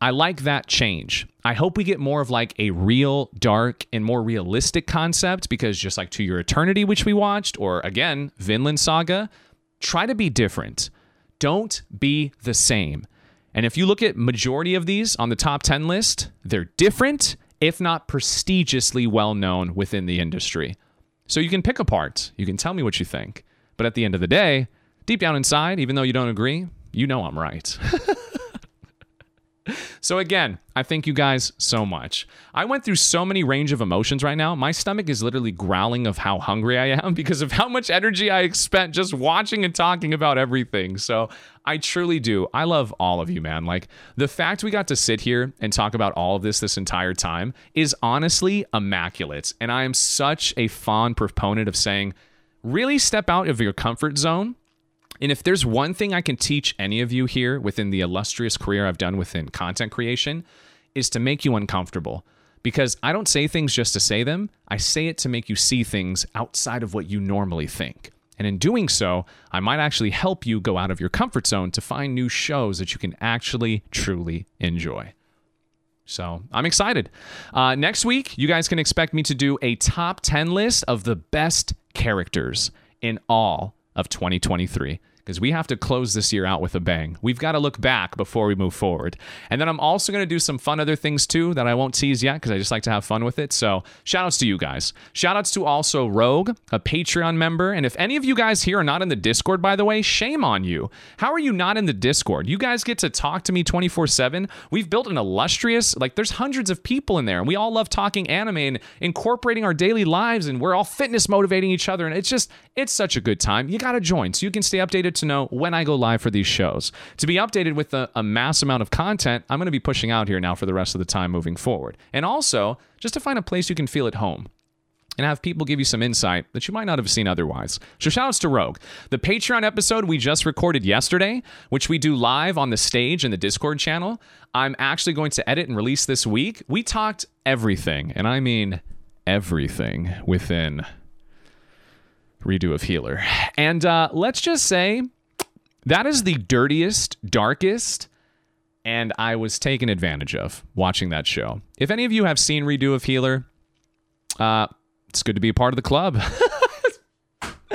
I like that change. I hope we get more of like a real dark and more realistic concept because just like To Your Eternity, which we watched, or again, Vinland Saga, try to be different. Don't be the same. And if you look at majority of these on the top 10 list, they're different, if not prestigiously well known within the industry. So you can pick apart. You can tell me what you think. But at the end of the day, deep down inside, even though you don't agree, you know I'm right. So again, I thank you guys so much. I went through so many range of emotions right now. My stomach is literally growling of how hungry I am because of how much energy I spent just watching and talking about everything. So I truly do. I love all of you, man. Like the fact we got to sit here and talk about all of this this entire time is honestly immaculate. And I am such a fond proponent of saying, really step out of your comfort zone and if there's one thing I can teach any of you here within the illustrious career I've done within content creation, is to make you uncomfortable. Because I don't say things just to say them, I say it to make you see things outside of what you normally think. And in doing so, I might actually help you go out of your comfort zone to find new shows that you can actually truly enjoy. So I'm excited. Uh, next week, you guys can expect me to do a top 10 list of the best characters in all of 2023 because we have to close this year out with a bang. We've got to look back before we move forward. And then I'm also going to do some fun other things too that I won't tease yet because I just like to have fun with it. So shout outs to you guys. Shout outs to also Rogue, a Patreon member. And if any of you guys here are not in the Discord, by the way, shame on you. How are you not in the Discord? You guys get to talk to me 24 7. We've built an illustrious, like, there's hundreds of people in there, and we all love talking anime and incorporating our daily lives, and we're all fitness motivating each other. And it's just, it's such a good time. You got to join so you can stay updated to know when I go live for these shows. To be updated with a, a mass amount of content, I'm going to be pushing out here now for the rest of the time moving forward. And also, just to find a place you can feel at home and have people give you some insight that you might not have seen otherwise. So shout outs to Rogue. The Patreon episode we just recorded yesterday, which we do live on the stage in the Discord channel, I'm actually going to edit and release this week. We talked everything, and I mean everything within redo of Healer. And uh, let's just say that is the dirtiest, darkest, and I was taken advantage of watching that show. If any of you have seen Redo of Healer, uh, it's good to be a part of the club.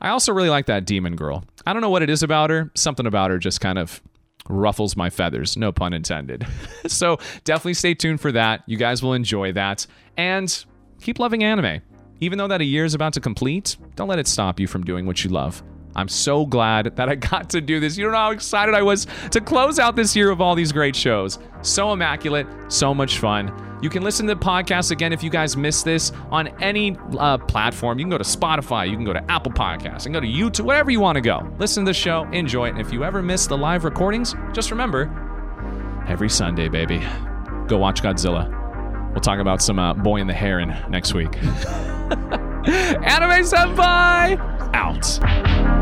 I also really like that demon girl. I don't know what it is about her. Something about her just kind of ruffles my feathers, no pun intended. so definitely stay tuned for that. You guys will enjoy that. And keep loving anime. Even though that a year is about to complete, don't let it stop you from doing what you love. I'm so glad that I got to do this. You don't know how excited I was to close out this year of all these great shows. So immaculate, so much fun. You can listen to the podcast again if you guys missed this on any uh, platform. You can go to Spotify, you can go to Apple Podcasts, and go to YouTube, wherever you want to go. Listen to the show, enjoy it. And if you ever miss the live recordings, just remember every Sunday, baby, go watch Godzilla. We'll talk about some uh, Boy in the Heron next week. Anime Senpai out.